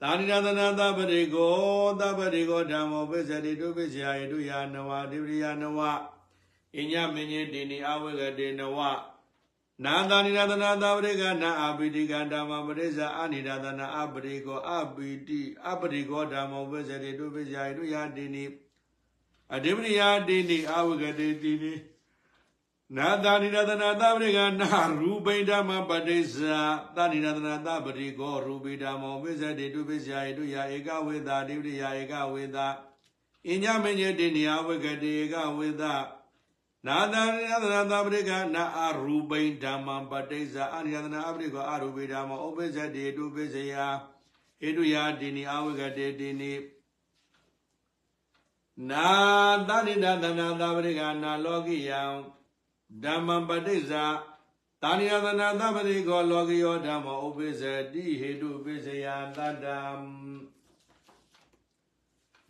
သာနိဒသနာသပရိကောသပရိကောဓမ္မောပိစတိတုပိစယတုယာနဝတိပရိယနဝအညမင်းကြီးတိနိအဝိကတိနဝ နာသာနိဒသနာသပရိကနာအပိတိကဓမ္မပရိစ္ဆာအနိဒသနာအပရိကောအပိတိအပရိကောဓမ္မောပိစတိတုပိစယတုယာတိနိအဓိပတိယတိနိအဝိကတိတိနိနာသာနိရတနာသပရိကနာရူပိဓမ္မပဋိစ္ဆာသနိရတနာသပရိကောရူပိဓမ္မောပိစတိတုပိစယတုယာဧကဝေသာတိပရိယာဧကဝေသာအညမညတိနိယဝကတိဧကဝေသာ နာသာနိရတနာသပရိကနာအရူပိဓမ္မပဋိစ္ဆာအနိရတနာအပရိကောအရူပိဓမ္မောဥပိစတိတုပိစယဧတုယာတိနိအဝကတိတိနိနာသနိရတနာသပရိကနာလောကိယံဓမ္မပဋိစ္ဆာတာနိယသနာသဗ္ဗရိကောလောကယောဓမ္မောဥပိစ္ဆတိဟေတုပိစ္ဆယတတ္တံ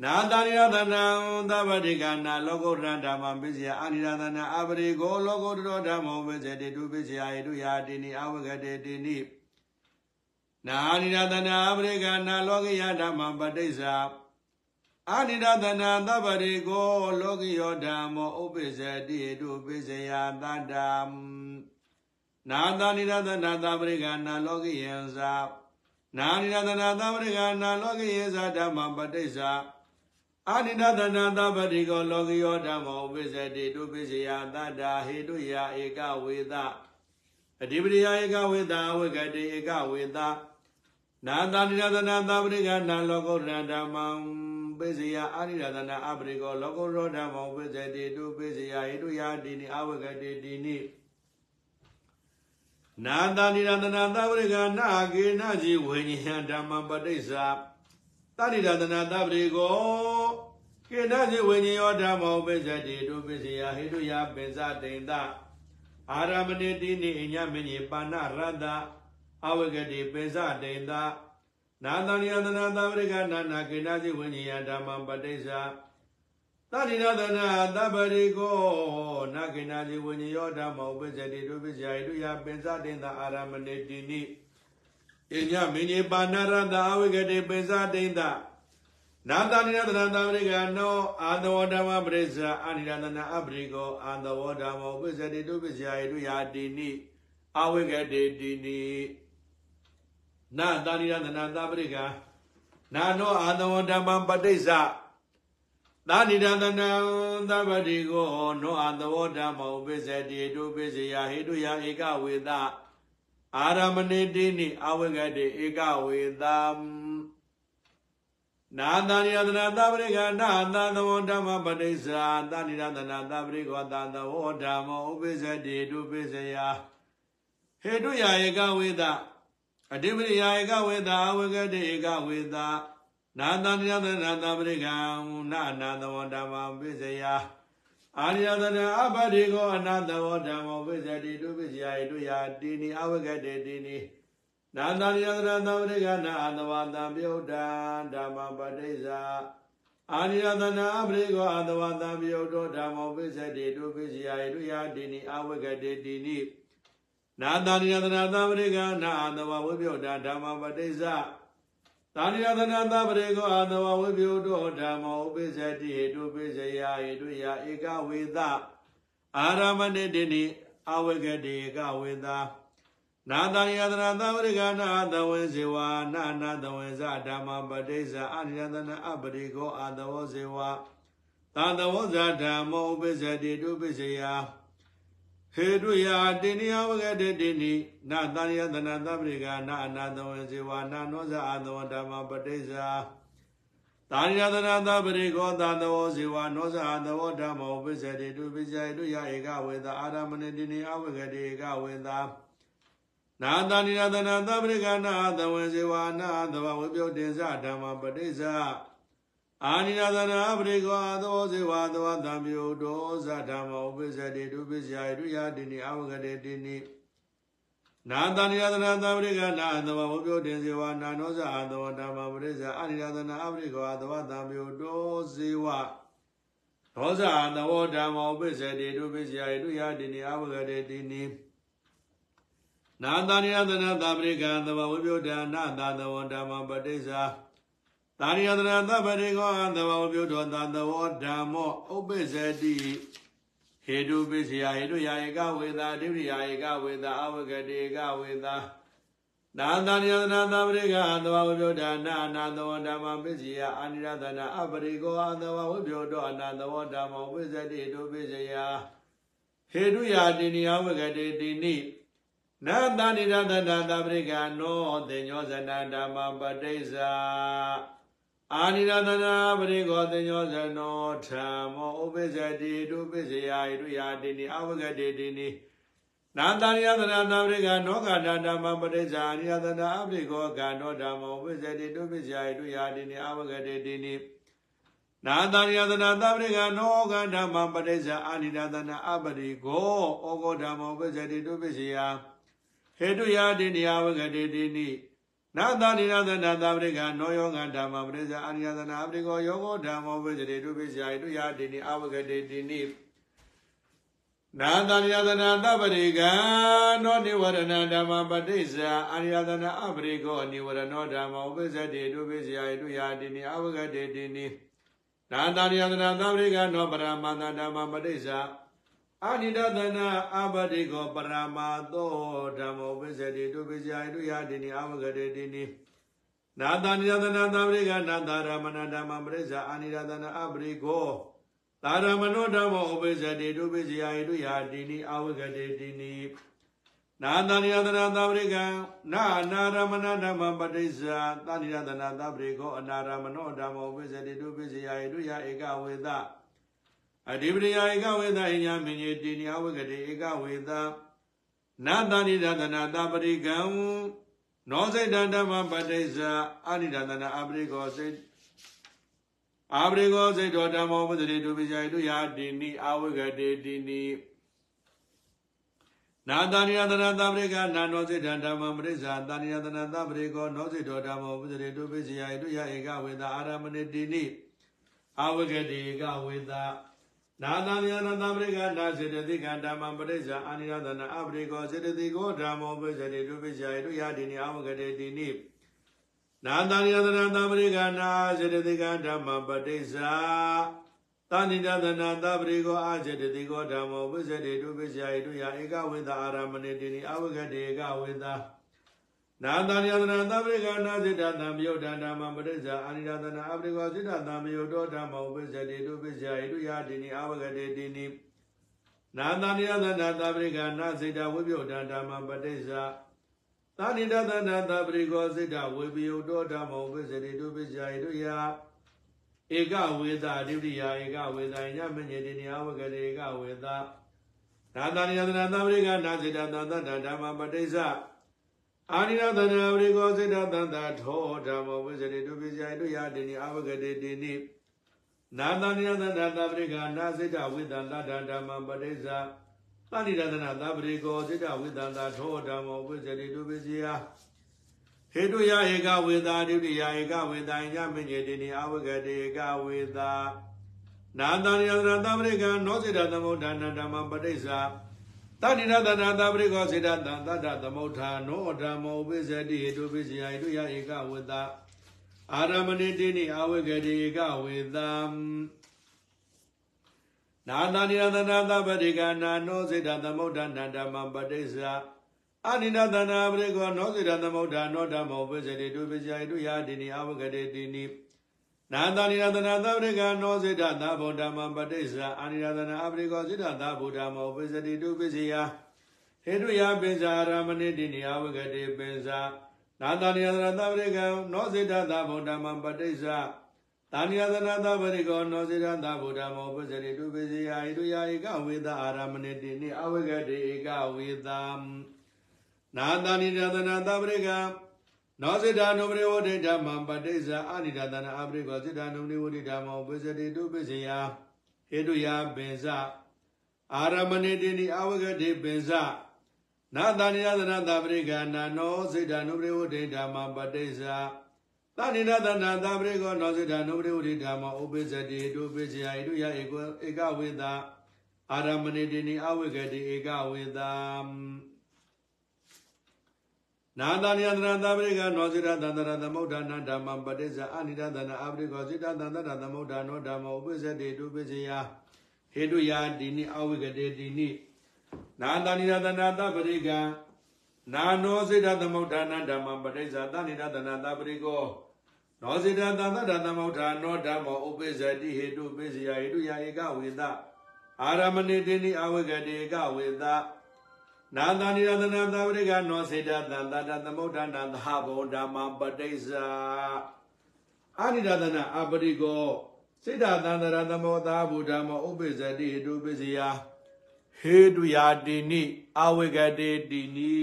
နာတာနိယသနာသဗ္ဗရိကနာလောကုတ္တရဓမ္မပိစ္ဆယအာနိယသနာအပရိကောလောကုတ္တရဓမ္မောပိစ္ဆတိတုပိစ္ဆယဟေတုယာတိနိအဝဂတေတိနိနာနိယသနာအပရိကနာလောကယဓမ္မပဋိစ္ဆာအာနိဒသနာသဗ္ဗရိကိုလောကိယောဓမ္မောဥပိစ္ဆတိတုပိစ္ဆယတတ္တံနာသနိဒသနာသဗ္ဗရိကနာလောကိယံသာနာနိဒသနာသဗ္ဗရိကနာလောကိယံသာဓမ္မပဋိစ္ဆာ အာနိဒသနာသဗ္ဗရိကိုလောကိယောဓမ္မောဥပိစ္ဆတိတုပိစ္ဆယတတ္တာဟေတုယဧကဝေသအဓိပတိယဧကဝေသဝေကတိဧကဝေသနာသနိဒသနာသဗ္ဗရိကနာလောကုတ္တရဓမ္မံပိစယအာရိရသနာအပရိကောလောကုရောဓမောပိစတိတုပိစယဟိတုယာတိနိအဝဂတိတိနိနာတဏိရသနာသဝရိကနာကေနဇိဝိညာဓမ္မပဋိစ္ဆာတဏိရသနာသပရိကောကေနဇိဝိညာယောဓမ္မောပိစတိတုပိစယဟိတုယာပိစတိန်တအာရမဏိတိနိအညမညေပါဏရတ္တအဝဂတိပိစတိန်တနာတဏိယသနာသဗ္ဗရိကနာနာကေနာစီဝိညာယဓမ္မပဋိစ္ဆာသတိရသနာသဗ္ဗရိကောနာကေနာစီဝိညာယောဓမ္မဥပ္ပဇ္ဇတိဒုပ္ပဇ္ဇယတုယပင်စတင်သာအာရမဏေတိနိ အညမင်းကြီးပါဏရတအဝိကတိပင်စတင်သာနာတဏိရသနာသဗ္ဗရိကနောအာသဝဓမ္မပရိစ္ဆာအာနိရသနာအပရိကောအာသဝဓမ္မဥပ္ပဇ္ဇတိဒုပ္ပဇ္ဇယတုယတိနိအဝိကတိတိနိနာတာရိယသနာသပရိကနာနောအာသဝဓမ္မပဋိစ္ဆသာနိဒသနာသဗ္ဗတိကိုနောအာသဝဓမ္မဥပိစ္ဆတိတုပိစ္ဆယဟိတုယဧကဝေသ အာရမဏိတိနိအဝဂတိဧကဝေသနာသနိယသနာသဗ္ဗရိကနာသသဝဓမ္မပဋိစ္ဆသာနိဒသနာသဗ္ဗရိကောသသဝဓမ္မဥပိစ္ဆတိတုပိစ္ဆယဟေတုယဧကဝေသအတိပရိယာဧကဝေတာအဝဂတိဧကဝေတာနာတန္တယသနာတပရိကံနာနာသဝဓမ္မပိစယ အာရိယသနာအပတိကောအနာသဝဓမ္မပိစတိတုပိစယဣတုယာတိနိအဝဂတိတိနိနာတန္တယသနာတပရိကနာအသဝတံပြုတ်တံဓမ္မပဋိစ္စအာရိယသနာအပရိကောအသဝတံပြုတ်တောဓမ္မပိစတိတုပိစယဣတုယာတိနိအဝဂတိတိနိနာတာနိယသနာသဗ္ဗရိကနာအာတဝဝိပယုတာဓမ္မပတိစ္စ တာနိယသနာသဗ္ဗရိကောအာတဝဝိပယုတောဓမ္မောဥပိစ္ဆတိဟေတုပိစ္ဆယဟေတုယဧကဝေသအာရမဏိတိနိအဝဂတိဧကဝေသနာတာနိယသနာသဗ္ဗရိကနာသဝေဇေဝနာနာသဝေဇဓမ္မပတိစ္စအာနိယသနာအပရိကောအာတဝဇေဝသာတဝဇဓမ္မောဥပိစ္ဆတိတုပိစ္ဆယဟေ တုယာတိနိယဝဂတေတိနိနာတန်ယတနာသဗ္ဗရိကနာအနာတဝေဇေဝနာနောဇအာသဝဓမ္မပဋိစ္ဆာတာရိယတနာသဗ္ဗရိကောသာသဝဇေဝနောဇအာသဝဓမ္မောပိစ္ဆေတိတုပိစ္ဆေတုယဧကဝေသအာရမဏတိနိအဝဂတေဧကဝေသနာတန်ယတနာသဗ္ဗရိကနာသဝေဇေဝနာသဝဝိပယုတ်တင်္စဓမ္မပဋိစ္ဆာ အာနိနာသနာပရိကောအသောဇေဝသဝတံပြုဒောဇဓမ္မောပိစတိတုပိစယတုယတိနိအဝဂတေတိနိနာတနိယသနာသပရိကနာသဝဝပြုတင်ဇေဝနာနောဇအသောဓမ္မပရိစ္ဆအာနိနာသနာအပရိကောအသဝတံပြုဒောဇေဝဒောဇအသောဓမ္မောပိစတိတုပိစယတုယတိနိအဝဂတေတိနိနာတနိယသနာသပရိကသဝဝပြုတနာသသဝဓမ္မပရိစ္ဆာ တာရိယတနာသဗ္ဗရေကောအသဘောပြုတော်သာသဝဓမ္မောဥပ္ပဇ္ဇတိဟေတုပိစယဟေတုယာဧကဝေသာဒိဋ္ဌိယာဧကဝေသာအဝဂတိဧကဝေသာနာသနိယတနာသဗ္ဗရေကောအသဘောပြုဒါနာအနာသဝဓမ္မပိစယအာနိရတနာအပရိကောအသဘောပြုတော်အနာသဝဓမ္မောဥပ္ပဇ္ဇတိဟေတုပိစယဟေတုယာတိနိယဝဂတိတိနိနာသနိရတနာသဗ္ဗရေကနောတေညောဇနာဓမ္မပတိစ္ဆာ အာနိရတနာပရိကောတညောဇနောဓမ္မောဥပ္ပဇ္ဇတိတုပစ္စယဣတုယာတိနိအဝဂတိတိနိနာတရိယတနာသဗ္ဗေကနောကတာဓမ္မပရိစ္ဆာအနိယတနာအပရိကောကနောဓမ္မောဥပ္ပဇ္ဇတိတုပစ္စယဣတုယာတိနိအဝဂတိတိနိနာတရိယတနာသဗ္ဗေကနောကဓမ္မပရိစ္ဆာအနိယတနာအပရိကောဩဃဓမ္မောဥပ္ပဇ္ဇတိတုပစ္စယဟေတုယာတိနိအဝဂတိတိနိ နာသနိရသနာသပရိကနောယောဂဓမ္မပရိစ္ဆာအနိယသနာအပရိကောယောဂဓမ္မောဝိဇ္ဇေတုပိစ္ဆာတုယာတိနိအဝဂတေတိနိနာသနိယသနာသပရိကနောနိဝရဏဓမ္မပတိစ္ဆာအနိယသနာအပရိကောနိဝရဏဓမ္မောဝိဇ္ဇေတုပိစ္ဆာတုယာတိနိအဝဂတေတိနိနာသနိယသနာသပရိကနောပရမန္တဓမ္မပတိစ္ဆာ အာနိဒသနာအပတိကောပရမသောဓမ္မောပစ္စတိတုပစ္စယတုယတိနိအဝဂတေတိနိနာတနိဒသနာသဗ္ဗရိကနာတာရမဏဓမ္မပရိစ္ဆာအာနိဒသနာအပရိကောသာရမနောဓမ္မောဥပစ္စတိတုပစ္စယတုယတိနိအဝဂတေတိနိနာတနိဒသနာသဗ္ဗရိကနာနာရမဏဓမ္မပရိစ္ဆာသနိဒသနာသဗ္ဗရိကောအနာရမနောဓမ္မောဥပစ္စတိတုပစ္စယတုယဧကဝေသ အဓိပတိယဧကဝေဒအိညာမင်းကြီးတိနိအဝဂတိဧကဝေဒနာတဏိဒသနာတပရိကံနောစိတ်တဓမ္မပတိစ္ဆာအာနိဒသနာအပရိကောစိတ်အာပရိကောစိတ်တော်ဓမ္မောပဒတိတုပိဇာတုယာတိနိအဝဂတိတိနိနာတဏိယသနာတပရိကနာနောစိတ်ဓမ္မပရိစ္ဆာတဏိယသနာတပရိကောနောစိတ်တော်ဓမ္မောပဒတိတုပိဇာတုယာဧကဝေဒအာရမဏိတိနိအဝဂတိဧကဝေဒ နာသမြာနတပရိကနာစေတသိကဓမ္မပရိစ္ဆာအာနိယသနာအပရိကောစေတသိကောဓမ္မောပိစတိတုပိစ္ဆာယတုယတိနိအဝဂတေတိနိနာသမြာသနာတပရိကနာစေတသိကဓမ္မပရိစ္ဆာသာနိဒသနာတပရိကောအာစေတသိကောဓမ္မောပိစတိတုပိစ္ဆာယတုယဧကဝေဒအာရမဏေတိနိအဝဂတေဧကဝေဒ နာတန်ယတနာသဗ္ဗေကနာစိတ္တသံမြုဒ္ဒဓမ္မပရိစ္ဆာအာနိဒသနာအပရိကောစိတ္တသံမြုဒ္ဒောဓမ္မောပိစ္ဆတိတုပိစ္ဆာဣတုယာတိနိအဝဂတေတိနိနာတန်ယတနာသဗ္ဗေကနာစိတ္တဝိပယုဒ္ဒဓမ္မပရိစ္ဆာသာနိဒသနာသဗ္ဗေကောစိတ္တဝိပယုဒောဓမ္မောပိစ္ဆတိတုပိစ္ဆာဣတုယာဧကဝေသာဒိဋ္ဌိယဧကဝေသာညမညေတိနိအဝဂတေဧကဝေသာနာတန်ယတနာသဗ္ဗေကနာစိတ္တသံသတ္တဓမ္မပရိစ္ဆာ အာနိရသနာပရိကောစိတ္တတန္တာထောဓမ္မောဝိဇ္ဇတိတုပိဇာတုယာတိနိအဝဂတိတိနိနာသနိယသနာတပရိကနာစိတ္တဝိတန္တဓမ္မပရိစ္ဆာသဏိရသနာတပရိကောစိတ္တဝိတန္တထောဓမ္မောဝိဇ္ဇတိတုပိဇာဟေတုယဧကဝေသာဒုတိယဧကဝေသာညမညေတိနိအဝဂတိဧကဝေသာနာသနိယသနာတပရိကနောစိတ္တသမုဒ္ဒနာဓမ္မပရိစ္ဆာ တဏိရတနာသပရိကောစေတတံတတ္တသမုဋ္ဌာနောဓမ္မောပိစတိဟိတုပိစယဟိတုယဧကဝေတအာရမဏိတိနိအဝေကတိဧကဝေတံနာတဏိရတနာသပရိကနာနောစေတသမုဋ္ဌာနဓမ္မပတိစ္ဆာအနိဒတနာပရိကောနောစေတသမုဋ္ဌာနောဓမ္မောပိစတိတုပိစယဟိတုယတိနိအဝေကတိတိနိ နာတနိရတနာသဗ္ဗေကနောစိတ္တသဗ္ဗဓမ္မပဋိစ္ဆာအာနိရတနာအပရိကောစိတ္တသဗ္ဗဓမ္မောပိစတိတုပိစိယဟေတုယပိဇာရမဏိတိနိယဝဂတိပိဇာနာတနိရတနာသဗ္ဗေကနောစိတ္တသဗ္ဗဓမ္မပဋိစ္ဆာတာနိယတနာသဗ္ဗရိကောနောစိတ္တသဗ္ဗဓမ္မောပိစတိတုပိစိယဟေတုယဧကဝေဒအာရမဏိတိနိအဝဂတိဧကဝေဒနာတနိရတနာသဗ္ဗေက နောစိတ္တနုပရိဝဋ္ဌိဓမ္မံပဋိစ္ဆာအာနိဒသနာအပရိကောစိတ္တနုပရိဝဋ္ဌိဓမ္မောပစ္စတိတုပစ္စယဟေတုယပင်စအာရမဏိတိနိအဝဂတိပင်စနာတဏိယသနာတပရိကနာနောစိတ္တနုပရိဝဋ္ဌိဓမ္မံပဋိစ္ဆာသဏိနသနာတပရိကောနောစိတ္တနုပရိဝဋ္ဌိဓမ္မောဥပစ္စတိတုပစ္စယဟေတုယဧကောဧကဝေတာအာရမဏိတိနိအဝဂတိဧကဝေတာ နာတနိယတနာသဗ္ဗရိကနောစိရသန္တရသမုဋ္ဌာနဓမ္မံပဋိစ္ဆာအနိဒသနာအပရိကောစိတသန္တရသမုဋ္ဌာနောဓမ္မောဥပ္ပစ္စတိတုပစ္စယဟေတုယာတိနိအဝိကတေတိနိနာတနိယတနာသဗ္ဗရိကနာနောစိတသမုဋ္ဌာနဓမ္မံပဋိစ္ဆာတနိဒသနာသဗ္ဗရိကောနောစိတသန္တရသမုဋ္ဌာနောဓမ္မောဥပ္ပစ္စတိဟေတုပစ္စယဟေတုယာဧကဝေဒအာရမဏိတိနိအဝိကတေဧကဝေဒ နာသနိရသနာသဗ္ဗရိကနောစေတသံတတသမုဋ္ဌာနသဟဘောဓမ္မပတိစ္ဆာအာနိရသနာအပရိကောစေတသန္တရသမောသာဘုဓမ္မဥပ္ပဇ္ဇတိဟိတုပစ္စယဟေတုယာတိနိအဝိကတေတိနိ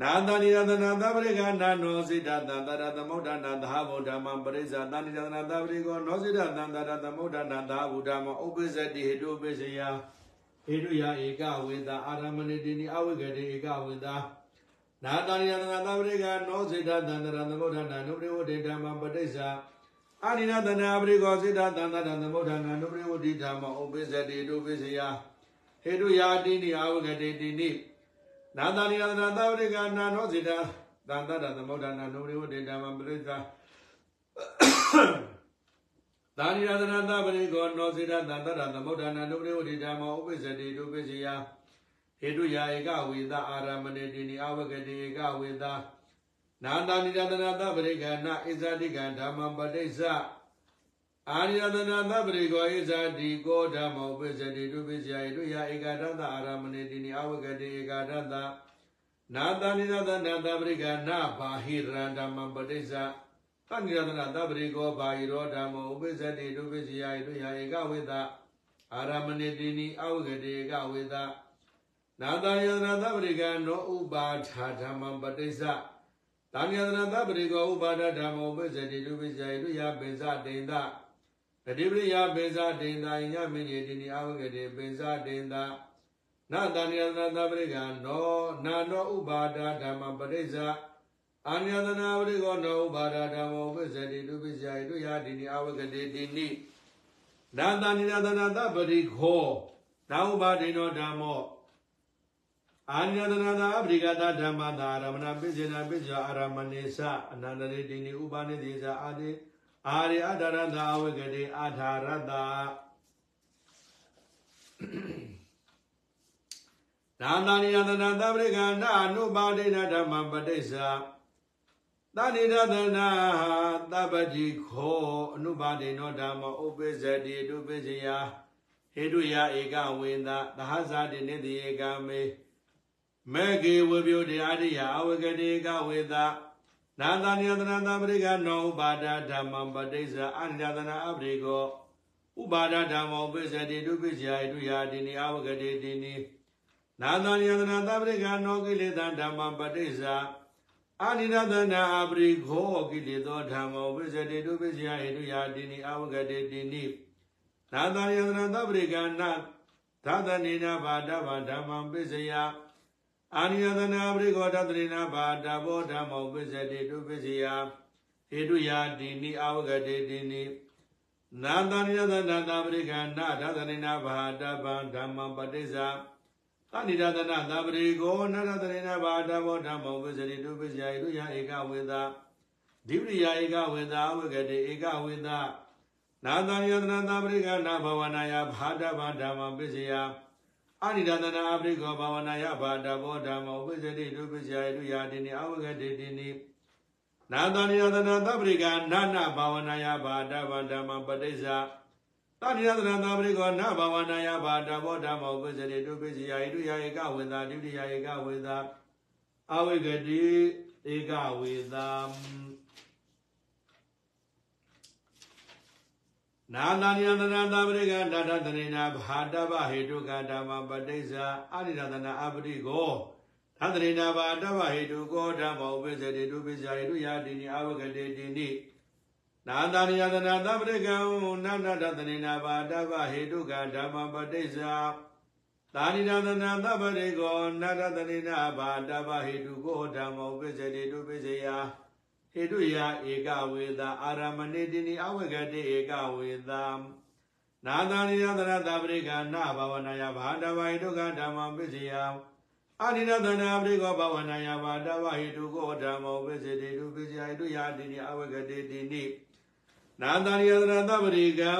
နာသနိရသနာသဗ္ဗရိကနာနောစေတသန္တရသမုဋ္ဌာနသဟဘောဓမ္မပရိစ္ဆာသနိရသနာသဗ္ဗရိကောနောစေတသန္တရသမုဋ္ဌာနသဟဘုဓမ္မဥပ္ပဇ္ဇတိဟိတုပစ္စယ ဟေတုယဧကဝေတာအာရမဏိတိနိအဝိကတိဧကဝေတာနာတဏိယသနာသဗ္ဗရိကနောစေတသန္တရသမုဋ္ဌာနာနုပရိဝတိဓမ္မပဋိစ္ဆာအာနိနာတနာပရိကောစေတသန္တရသမုဋ္ဌာနာနုပရိဝတိဓမ္မဥပ္ပစ္စတိတုပစ္စယဟေတုယာတိနိအဝိကတိတိနိနာတဏိယသနာသဗ္ဗရိကနာနောစေတသန္တရသမုဋ္ဌာနာနုပရိဝတိဓမ္မပဋိစ္ဆာ သာနိရသနာသပရိကောနောစေတသန္တရသမုဋ္ဌာနာနုပရိဝတိဓမ္မောဥပ္ပစ္စတိဒုပစ္စယဟေတုယာဧကဝေသအာရမဏေတိနိအဝဂတိဧကဝေသနာတာနိရသနာသပရိကနာဣဇာတိကဓမ္မပဋိစ္စအာရိယသနာသပရိကောဣဇာတိကောဓမ္မောဥပ္ပစ္စတိဒုပစ္စယဟေတုယာဧကတသအာရမဏေတိနိအဝဂတိဧကတသနာတာနိရသနာသပရိကနာဘာဟိရံဓမ္မပဋိစ္စ သဏိရတနာသဗ္ဗရိကောဘာယိရောဓမ္မောဥပိစ္ဆတိဒုပိစ္ဆယဣတုယဧကဝေဒအာရမဏိတိနိအဝဂတိဧကဝေဒနာတယတနာသဗ္ဗရိကနောဥပါဒာဓမ္မပဋိစ္စတာမြတနာသဗ္ဗရိကောဥပါဒဓမ္မောဥပိစ္ဆတိဒုပိစ္ဆယဣတုယပိစတိန်သတတိပရိယပိစတိန်သာညမိညေတိနိအဝဂတိပိစတိန်သာနာတယတနာသဗ္ဗရိကနောနာနောဥပါဒာဓမ္မပဋိစ္စ အာညတနာဝရိကောနောဘာဒဓမ္မောပစ္စတိတုပစ္စယတုယာတိနိအဝဂတိတိနိနာတနိယတနာတပရိခောနာဥပါဒိနောဓမ္မောအာညတနာသာအပရိကတဓမ္မသာရမဏပစ္စေနာပစ္စယအာရမဏေသအနန္တရေတိနိဥပါနေတိသအာတိအာရိအဒါရတအဝဂတိအာထာရတနာတနိယတနာတပရိကနာအနုပါဒိနဓမ္မပဋိစ္ဆာ သတိရသနာသဗ္ဗတိခောအနုပါဒေနောဓမ္မောဥပိစ္ဆတိတုပိစ္ဆယဟေတုယဧကဝေသသဟဇာတိနိတိဧကမေမေကေဝေပြုတရားတိယအဝဂတိကဝေသနာသနိယတနာသပရိကနောဥပါဒဓမ္မံပဋိစ္ဆာအနိယတနာအပရိကောဥပါဒဓမ္မောပိစ္ဆတိတုပိစ္ဆယဟေတုယတိနိအဝဂတိတိနိနာသနိယတနာသပရိကနောကိလေသာဓမ္မံပဋိစ္ဆာ အာနိရသနာအပရိခောကိလေသောဓမ္မောဝိဇ္ဇတိတုပိစယဟိတုယာတိနိအဝဂတိတိနိနာသယသနာသပရိကနာသာသနေနာဘာဒဘာဓမ္မံပိစယအာနိယသနာပရိခောသတရိနာဘာဒဘောဓမ္မောပိစတိတုပိစယဟိတုယာတိနိအဝဂတိတိနိနာသနိယသနာသပရိကနာသာသနေနာဘာဒဘာဓမ္မံပတိစ္ဆာ သဏိဒသနာသဗ္ဗရိကောနရတရေနဘာဓမ္မောဓမ္မောဝိဇ္ဇရိတုပိစယဣတုယဧကဝေဒဒိပရိယဧကဝေဒဝဂတိဧကဝေဒနာသယတနာသဗ္ဗရိကနာဘဝနာယဘာဒဘာဓမ္မပိစယအာနိဒသနာအပရိကောဘဝနာယဘာဒဘောဓမ္မောဝိဇ္ဇရိတုပိစယဣတုယတိနိအဝဂတိတိနိနာသနိယသနာသဗ္ဗရိကနာနာဘဝနာယဘာဒဘာဓမ္မပတိစ္ဆာ တတိယသရဏပရိကောနဘဝနာယဘာတဘောဓမ္မောပစ္စရိတုပစ္စယဣတုယဧကဝေသာဒုတိယဧကဝေသာအဝိကတိဧကဝေသာနာသနိယသရဏပရိကတတတရိနာဘာတဗဟေတုကဓမ္မပဋိစ္ဆာအရိရတနာအပရိကောသန္တရိနာဘာတဗ္ဗဟိတုကောဓမ္မောဥပ္ပဇ္ဇတိတုပိစ္ဆာယတုယာတိနိအဝဂတေတိနိ နာတနိယတနာသဗ္ဗရိကံနန္တတတနိနာဘာတဗ္ဗဟိတုကဓမ္မပတိစ္ဆာသာနိနာတနာသဗ္ဗရိကောနန္တတနိနာဘာတဗ္ဗဟိတုကောဓမ္မောဥပ္ပဇ္ဇတိတုပိစ္ဆယဟိတုယဧကဝေသအာရမဏိတိနိအဝဂတေဧကဝေသနာသနိယတနာသဗ္ဗရိကနာဘာဝနာယဘာတဗ္ဗဟိတုကဓမ္မပိစ္ဆယအာနိနသနာပရိကောဘဝနာယဘာတဝဟိတုကောဓမ္မောပစ္စတိတုပစ္စယတုယာတိနိအဝဂတေတိနိ နာတရိယသနာတပရိကံ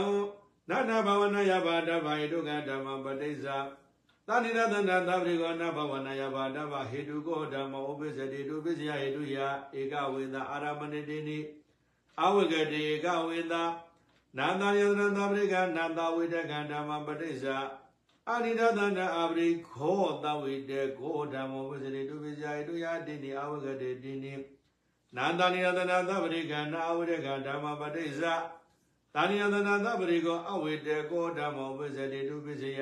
နာနာဘဝနာယဘာတဝဟိတုကဓမ္မပတိစ္ဆာသနိနသနာတပရိကောနာဘဝနာယဘာတဝဟိတုကောဓမ္မောပစ္စတိတုပစ္စယဟိတုယာဧကဝေသအာရမဏိတိနိအဝဂတေဧကဝေသနာတရိယသနာတပရိကနာတဝိတကဓမ္မပတိစ္ဆာအာနိဒသန္တအာပရိခောတဝိတေကိုဓမ္မောဝဇ္ဇတိတုပိဇာယတုယတိနိအဝဂတေတိနိ နာတနိယသနာသဗ္ဗရိကနာအဝရကဓမ္မပတိစ္ဆတာနိယသနာသဗ္ဗရိကောအဝိတေကိုဓမ္မောဝဇ္ဇတိတုပိဇယ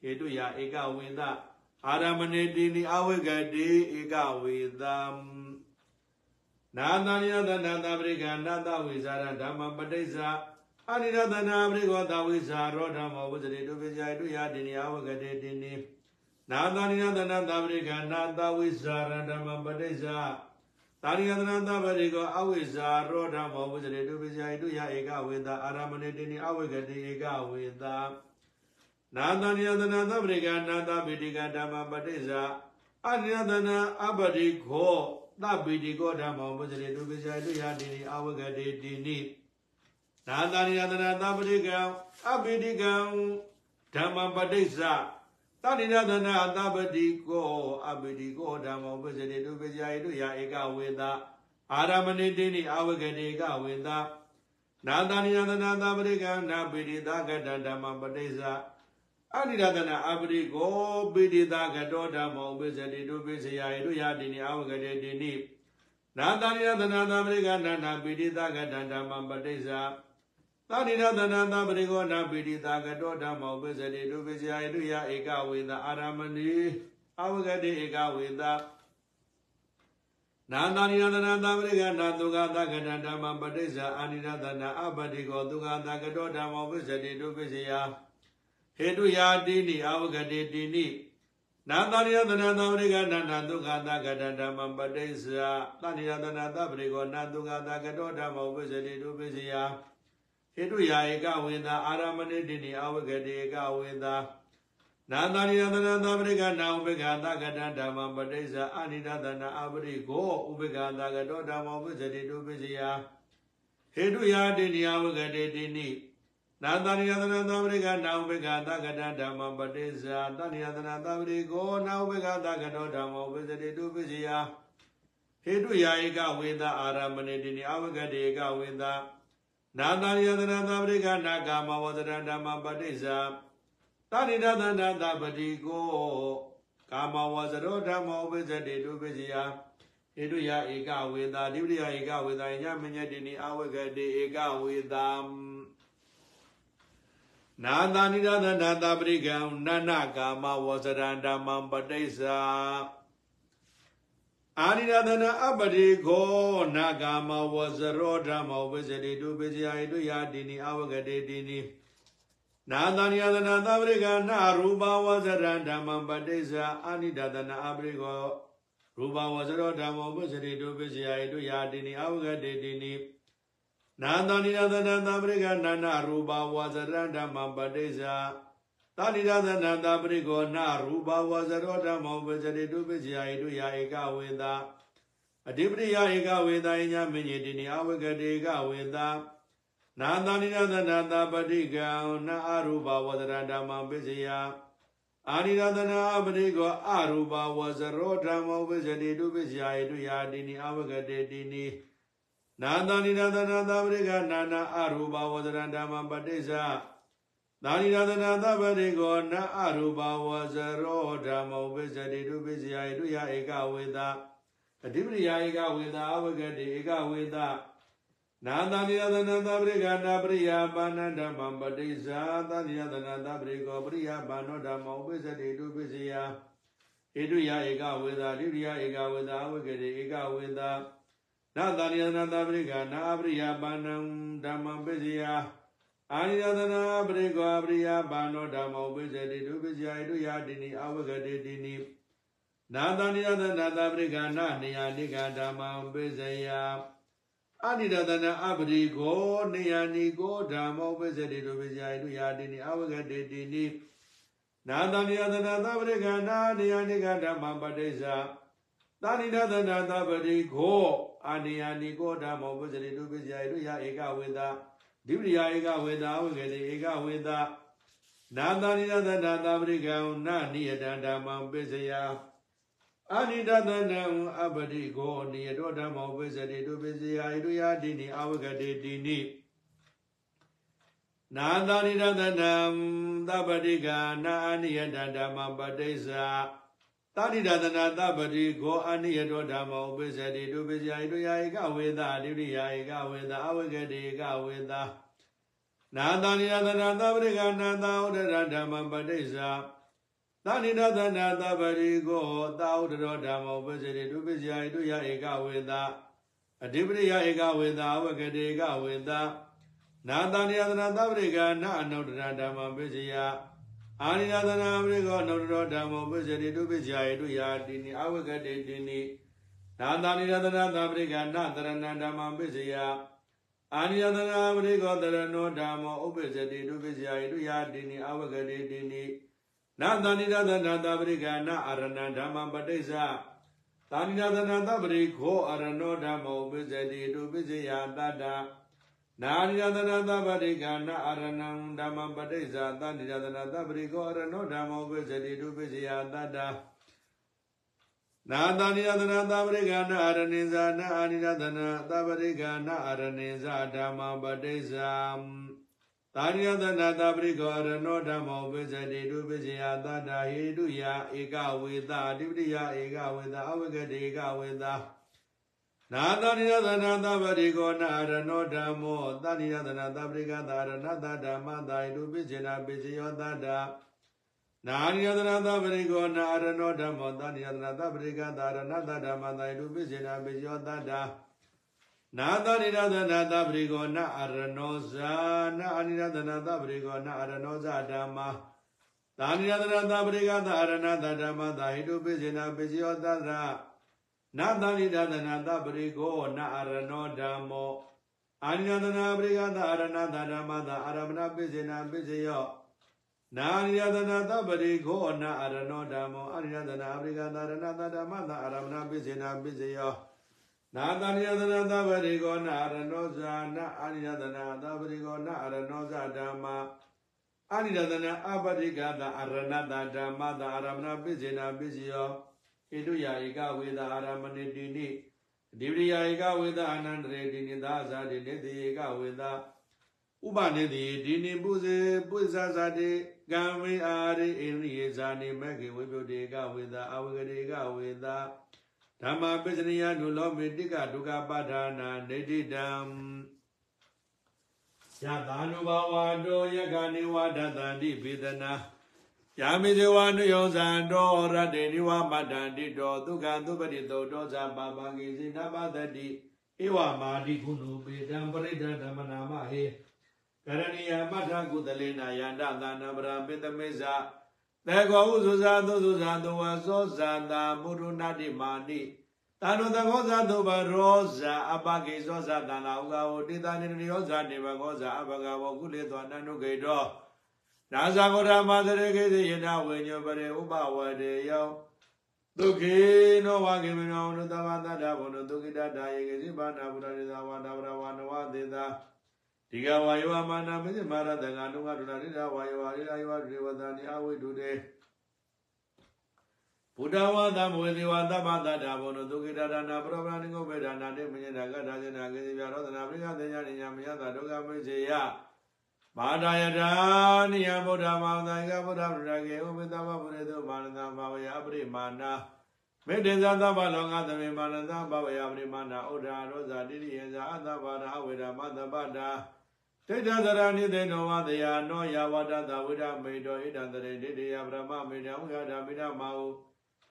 ဟေတုယဧကဝိသအာရမဏေတိနိအဝဂတေဧကဝေသံနာတနိယသနာသဗ္ဗရိကနာတဝိဇာရဓမ္မပတိစ္ဆအနိရတနာပရိကောတဝိဇာရောဓမောဝဇ္ဇတိတုပိဇာတုယာတိနိအဝဂတေတိနိနာသနိရတနာတပရိကနာတဝိဇာရဓမ္မပတိဇာ တာရိယတနာတပရိကောအဝိဇာရောဓမောဝဇ္ဇတိတုပိဇာတုယာဧကဝေတာအာရမဏေတိနိအဝဂတေဧကဝေတာနာသနိရတနာတပရိကနာတပိတိကဓမ္မပတိဇာအနိရတနာအပတိခောတပိတိကောဓမ္မောဝဇ္ဇတိတုပိဇာတုယာတိနိအဝဂတေတိနိနာတာနိယတနာသပတိကံအပိတိကံဓမ္မပဋိစ္စတဏိယတနာသပတိကောအပိတိကောဓမ္မောပစ္စတိတုပစ္စယိတုယဧကဝေသအာရမဏိတိနိအဝဂတိကဝေသနာတာနိယတနာသပတိကံနာပိတိသကတဓမ္မပဋိစ္စအနိရတနာအပရိကောပိတိသကတောဓမ္မောပစ္စတိတုပစ္စယိတုယတိနိအဝဂတိတိနိနာတာနိယတနာသပတိကံနာပိတိသကတဓမ္မပဋိစ္စ သာနိရသနသပရိကောနာပိတိတာကတောဓမ္မောပစ္စတိတုပစ္စယဣတုယဧကဝေသအာရမဏိအဝဂတိဧကဝေသနာသာနိရသနသပရိကနာသုခသကတဓမ္မပဋိစ္ဆာအာနိရသနာအပတိကောဒုက္ခသကတောဓမ္မောပစ္စတိတုပစ္စယဟေတုယာတိနိအဝဂတိတိနိနာသာနိရသနသပရိကနာနာဒုက္ခသကတဓမ္မပဋိစ္ဆာသာနိရသနသပရိကောနာဒုက္ခသကတောဓမ္မောပစ္စတိတုပစ္စယ ဟိတုယာဧကဝေသာအာရမဏိတိနိအဝဂတေဧကဝေသာနာတာရိယသနသပရိကနာဥပ္ပခာသကတဓမ္မပဋိစ္စအာနိဒသနာအပရိကိုဥပ္ပခာသကတောဓမ္မောပစ္စတိတုပစ္စယဟေတုယာတိနိအဝဂတေတိနိနာတာရိယသနသပရိကနာဥပ္ပခာသကတဓမ္မပဋိစ္စတဏိယသနာသပရိကိုနာဥပ္ပခာသကတောဓမ္မောပစ္စတိတုပစ္စယဟေတုယာဧကဝေသာအာရမဏိတိနိအဝဂတေဧကဝေသာ နာတာရိယသနာသပရိကနာကာမဝဇရဓမ္မပဋိစ္ဆာတာရိဒသနာတပတိကိုကာမဝဇရောဓမ္မောဝိဇ္ဇတိတုပိစီယဣတုယဧကဝေတာဒိပရိယဧကဝေတာညမညတိနိအဝဂတိဧကဝေတာနာတာနိဒသနာတပရိကံနနကာမဝဇရဓမ္မပဋိစ္ဆာ အာရိရသနာအပတိခောနာဂာမဝဇရောဓမ္မောပစ္စတိတုပစ္စယဣတုယာတိနိအဝဂတေတိနိနာသနိယသနာသဗ္ဗရိကနာရူပဝဇရဓမ္မပတိစ္ဆာအာနိဒသနာအပရိခောရူပဝဇရောဓမ္မောပစ္စတိတုပစ္စယဣတုယာတိနိအဝဂတေတိနိနာသနိယသနာသဗ္ဗရိကနာနာရူပဝဇရဓမ္မပတိစ္ဆာ တာတိရသနာတာပရိကောနာရူပဝဇရောဓမောပဇတိတုပစ္စယဣတုယာဧကဝေတာအဓိပတိယဧကဝေတာယညမညေတိနိအဝဂတေကဝေတာနာတာနိရသနာတာပတိကံနာအရူပဝဇရဓမ္မပစ္စယအာရိရသနာပရိကောအရူပဝဇရောဓမ္မောပစ္စတိတုပစ္စယဣတုယာတိနိအဝဂတေတိနိနာတာနိရသနာတာပရိကနာနာအရူပဝဇရဓမ္မပတိစ္ဆာ သာရိရသနာသဗ္ဗရိကောနအရူပဝဇရောဓမ္မောပစ္စတိတုပစ္စယဣတုယဧကဝေသအဓိပတိယဧကဝေသအဝဂတိဧကဝေသနာသနိယသနာသဗ္ဗရိကနာပရိယာပါဏဓမ္မပတိဇာသနိယသနာသဗ္ဗရိကောပရိယာပါဏောဓမ္မောပစ္စတိတုပစ္စယဣတုယဧကဝေသာဒုတိယဧကဝေသာအဝဂရေဧကဝေသာနာတာရိယနာတပရိကနာအပရိယပါဏံဓမ္မံပိစယ အာရိယသနာပရိကောအပရိယပါဏောဓမ္မောပိစတိဒုပိစယဣတုယတိနိအဝဂရေတိနိနာတနိယသနာတပရိကနာနေယနိကဓမ္မံပိစယအနိဒသနာအပရိကောနေယနိကိုဓမ္မောပိစတိဒုပိစယဣတုယတိနိအဝဂရေတိနိနာတနိယသနာတပရိကနာနေယနိကဓမ္မံပတိစ္ဆာသာနိဒသနာတပရိခောအာနိယနိကိုဓမ္မောပိစတိဒုပိစယဣတုယဧကဝေသာ ဒိပရိယဧကဝေသာဝဂတိဧကဝေသာနာတနိဒသနာတပရိကံနာနိယတံဓမ္မံပိစယအာနိဒသနံအပတိကိုနိယတောဓမ္မောပိစတိဒုပိစယဣတုယတိနိအဝဂတိတိနိနာသနိဒသနံသပတိကနာအနိယတဓမ္မပတိစ္ဆာ တာတိဒသနာသပတိကိုအနိယတောဓမ္မောပိစတိဒုပိစယဣတုယဧကဝေသဒိဋ္ဌိယဧကဝေသအဝဂတိဧကဝေသနာသနိဒသနာသပတိကနာသဥဒရဓမ္မပတိစ္ဆာသာနိဒသနာသပတိကိုသာဥဒရောဓမ္မောပိစတိဒုပိစယဣတုယဧကဝေသအဓိပတိယဧကဝေသအဝဂတိဧကဝေသနာတနိယသနာသပရိကနာအနုတ္တရဓမ္မပိစယ အာရိယသနာပရိကောအနုတ္တရဓမ္မပိစတိတုပိစယဣတုယာတိနိအဝဂတိတိနိနာတနိယသနာသပရိကနာတရဏဓမ္မပိစယအာရိယသနာပရိကောတရဏောဓမ္မောဥပိစတိတုပိစယဣတုယာတိနိအဝဂတိတိနိနာတနိယသနာသပရိကနာအရဏဓမ္မပဋိစ္စသာနိယသနာသပရိခောအရဏောဓမ္မောဥပိစတိတုပိစယတတ္တ နာရိယသနာသဗ္ဗတိကနာအရဏံဓမ္မပဋိစ္ဆာသန္တိယသနာသဗ္ဗရိကောအရဏောဓမ္မောပိစတိတုပိစယတတ္တနာသန္တိယသနာသဗ္ဗရိကနာအရဏိဇာနာအာနိယသနာသဗ္ဗရိကနာအရဏိဇာဓမ္မပဋိစ္ဆာသာရိယသနာသဗ္ဗရိကောအရဏောဓမ္မောပိစတိတုပိစယတတ္တဟေတုယဧကဝေသအဓိပတိယဧကဝေသအဝဂတိဧကဝေသ နာတနိယသနာသဗ္ဗရိကောနာရဏောဓမ္မောတနိယသနာသဗ္ဗရိကသာရဏတဓမ္မသာယတုပိစေနာပိစေယောတတ္တနာနိယသနာသဗ္ဗရိကောနာရဏောဓမ္မောတနိယသနာသဗ္ဗရိကသာရဏတဓမ္မသာယတုပိစေနာပိစေယောတတ္တနာတနိယသနာသဗ္ဗရိကောနာအရဏောဇာနာအနိယသနာသဗ္ဗရိကောနာအရဏောဇာဓမ္မသာနိယသနာသဗ္ဗရိကသာရဏတဓမ္မသာယတုပိစေနာပိစေယောတတ္တ နာသနိဒသနာတပရိကောနာအရဏောဓမ္မောအာနိယသနာပရိကသအရဏတဓမ္မသအာရမဏပိစေနာပိစေယောနာနိယသနာတပရိကောနာအရဏောဓမ္မောအာနိယသနာပရိကသအရဏတဓမ္မသအာရမဏပိစေနာပိစေယောနာသနိယသနာတပရိကောနာအရဏောဇာနာအာနိယသနာတပရိကောနာအရဏောဇာဓမ္မအာနိယသနာအပရိကသအရဏတဓမ္မသအာရမဏပိစေနာပိစေယော ဣတုယာဧကဝေဒအာရမဏိတိနိဒီပရိယာဧကဝေဒအာနန္တရေတိနိသာဇာတိနေတိဧကဝေဒဥပနေတိဒီနိပုဇေပုဇာဇာတိကံမေအာရိဣရိယေဇာနိမေခေဝိပုတေကဝေဒအဝဂရေကဝေဒဓမ္မပစ္စနိယနုလောမေတိကဒုက္ခပါဒာနာနေတိတံယတာနုဘဝတောယကနိဝဒတန္တိဘေဒနာ ယာမိဇေဝနုယောဇံတောရတ္တေနိဝမတ္တန္တိတောဒုက္ခသုပတိတောတောဇာပါပံကိစိနပတတိဧဝမာတိကုဏုပေတံပရိဒဓမ္မနာမဟေကရဏီယမထကုသလေနာယန္တသာနဗရာပိတမေဇသေကောဥဇုဇာသုဇုဇာတဝသောဇာတာမုရုဏတိမာနိတာနုတကောဇာသုဘရောဇာအပကိသောဇာတနာဥကဝတိတာနိရောဇာနေဘကောဇာအဘဂဝကုလေသောနန္ဒုကေတော နာဇာဂောရမသရေကေသေယနာဝေညောပရေဥပဝတေယောဒုခေနောဝါကေမနောနုတဝတတ္တဘုံဒုခိတတာယေကေစိဘာနာဘုရားရိသဝါဒဗရဝနဝသေတာဒီကဝါယောမာနာမေမာရတံဃာတုငါဒုနာရိဒဝါယောရိဒယောဒေဝတာနိအဝိတုတေဘုဒ္ဓဝါဒမဝေဒီဝါသဗ္ဗတတ္တဘုံဒုခိတတာနာပရပရဏိကိုပေဒါနာတေမညေတာကထာဇေနာကေစီပြရောသနာပရိယသေညာနိညာမယတာဒုက္ခမေစေယ မာဒယတာနိယဗုဒ္ဓမာသံဃဗုဒ္ဓဗုဒ္ဓကေဥပိသဝဗုရေသောမာနတဘာဝယပရိမာနာမေတ္တေဇသဗ္ဗလောကသမေမာနတဘာဝယပရိမာနာဥဒ္ဓရောဇာတိရိယဇာအသဗ္ဗရာဝေဒမသဗ္ဗတာတိဋ္ဌသရဏိသေနောဝတယနောယဝတ္တသဝိဒမေတောဣဒံတရေဒိဋ္ဌိယဗြဟ္မမေတံဝိဟာဒမိဒမာဟု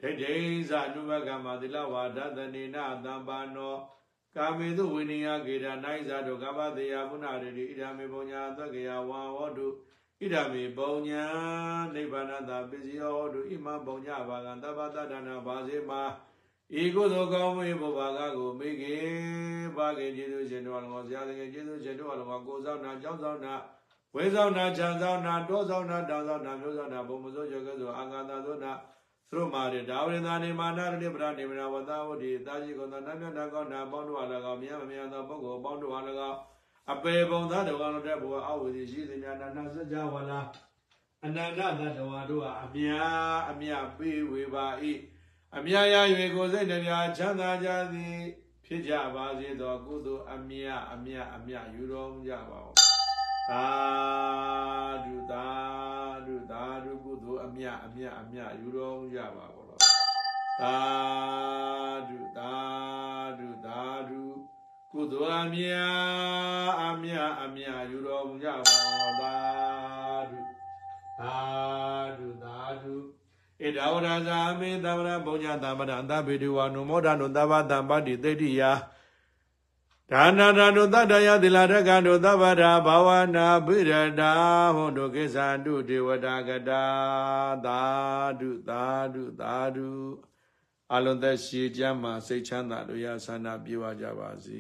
ဒိဋ္ဌိဇအနုဘကမသီလဝါဒတနေနသံပါနော ကာမေတုဝိနိယကေတနိုင်ဇာတုကပ္ပတေယပုဏ္ဏရေတိဣဒာမေပုံညာသက္ကယဝါဟောတုဣဒာမေပုံညာနိဗ္ဗာနတပစ္စယောဟောတုဣမပုံညာဘာကံတပ္ပတ္တနာဘာစေမာဤကုသိုလ်ကောင်းမှုဘုဘာကကိုမိခင်ဘာခင်ကျေးဇူးရှင်တော်တော်ဆရာသခင်ကျေးဇူးရှင်တော်တော်ကိုဆောင်နာကြောင်းဆောင်နာဝေဆောင်နာခြံဆောင်နာတောဆောင်နာတောင်ဆောင်နာမျိုးဆောင်နာဘုံမစိုးကျော်ကဲ့သို့အာဂါသာသောနာ သရမာရဒါဝိန္ဒာနေမာနာရတိပရနေမနာဝတဝတိတာရှိကုံသာနမြတ်နာကောနာပေါင်းတို့အား၎င်းမြတ်မမြတ်သောပုဂ္ဂိုလ်ပေါင်းတို့အား၎င်းအပေပုံသာတော်ကောင်းတဲ့ဘုရားအဝိဇ္ဇရှိသည်များနာနာစကြဝဠာအနန္တသတ္တဝါတို့အားအမြအမြပေးဝေပါ၏အမြရ၍ကိုယ်စိတ်နှပြချမ်းသာကြသည်ဖြစ်ကြပါစေသောကုသိုလ်အမြအမြအမြယူတော်မူကြပါဦးသာဓုသာဓု သာဓုကုသိုလ်အမြအမြအမြယူတော်မူကြပါဘောလို့သာဓုသာဓုသာဓုကုသိုလ်အမြအမြအမြယူတော်မူကြပါဘောသာဓုသာဓုသာဓုဣဒဝရဇာမေသမ္မရဘုံညာသမ္မရအတ္တဗေဒဝါနုမောဒနုသဗ္ဗတံပါတိသိတိယ ဒါနာနာနုတတ္တယသီလာရကနုသဗ္ဗရာဘာဝနာဘိရတာဟောတုကိစ္ဆန္တုဒေဝတာကတာသာဓုသာဓုသာဓုအလုံးသက်ရှိကြမှာစိတ်ချမ်းသာတို့ရဆန္ဒပြေဝကြပါစေ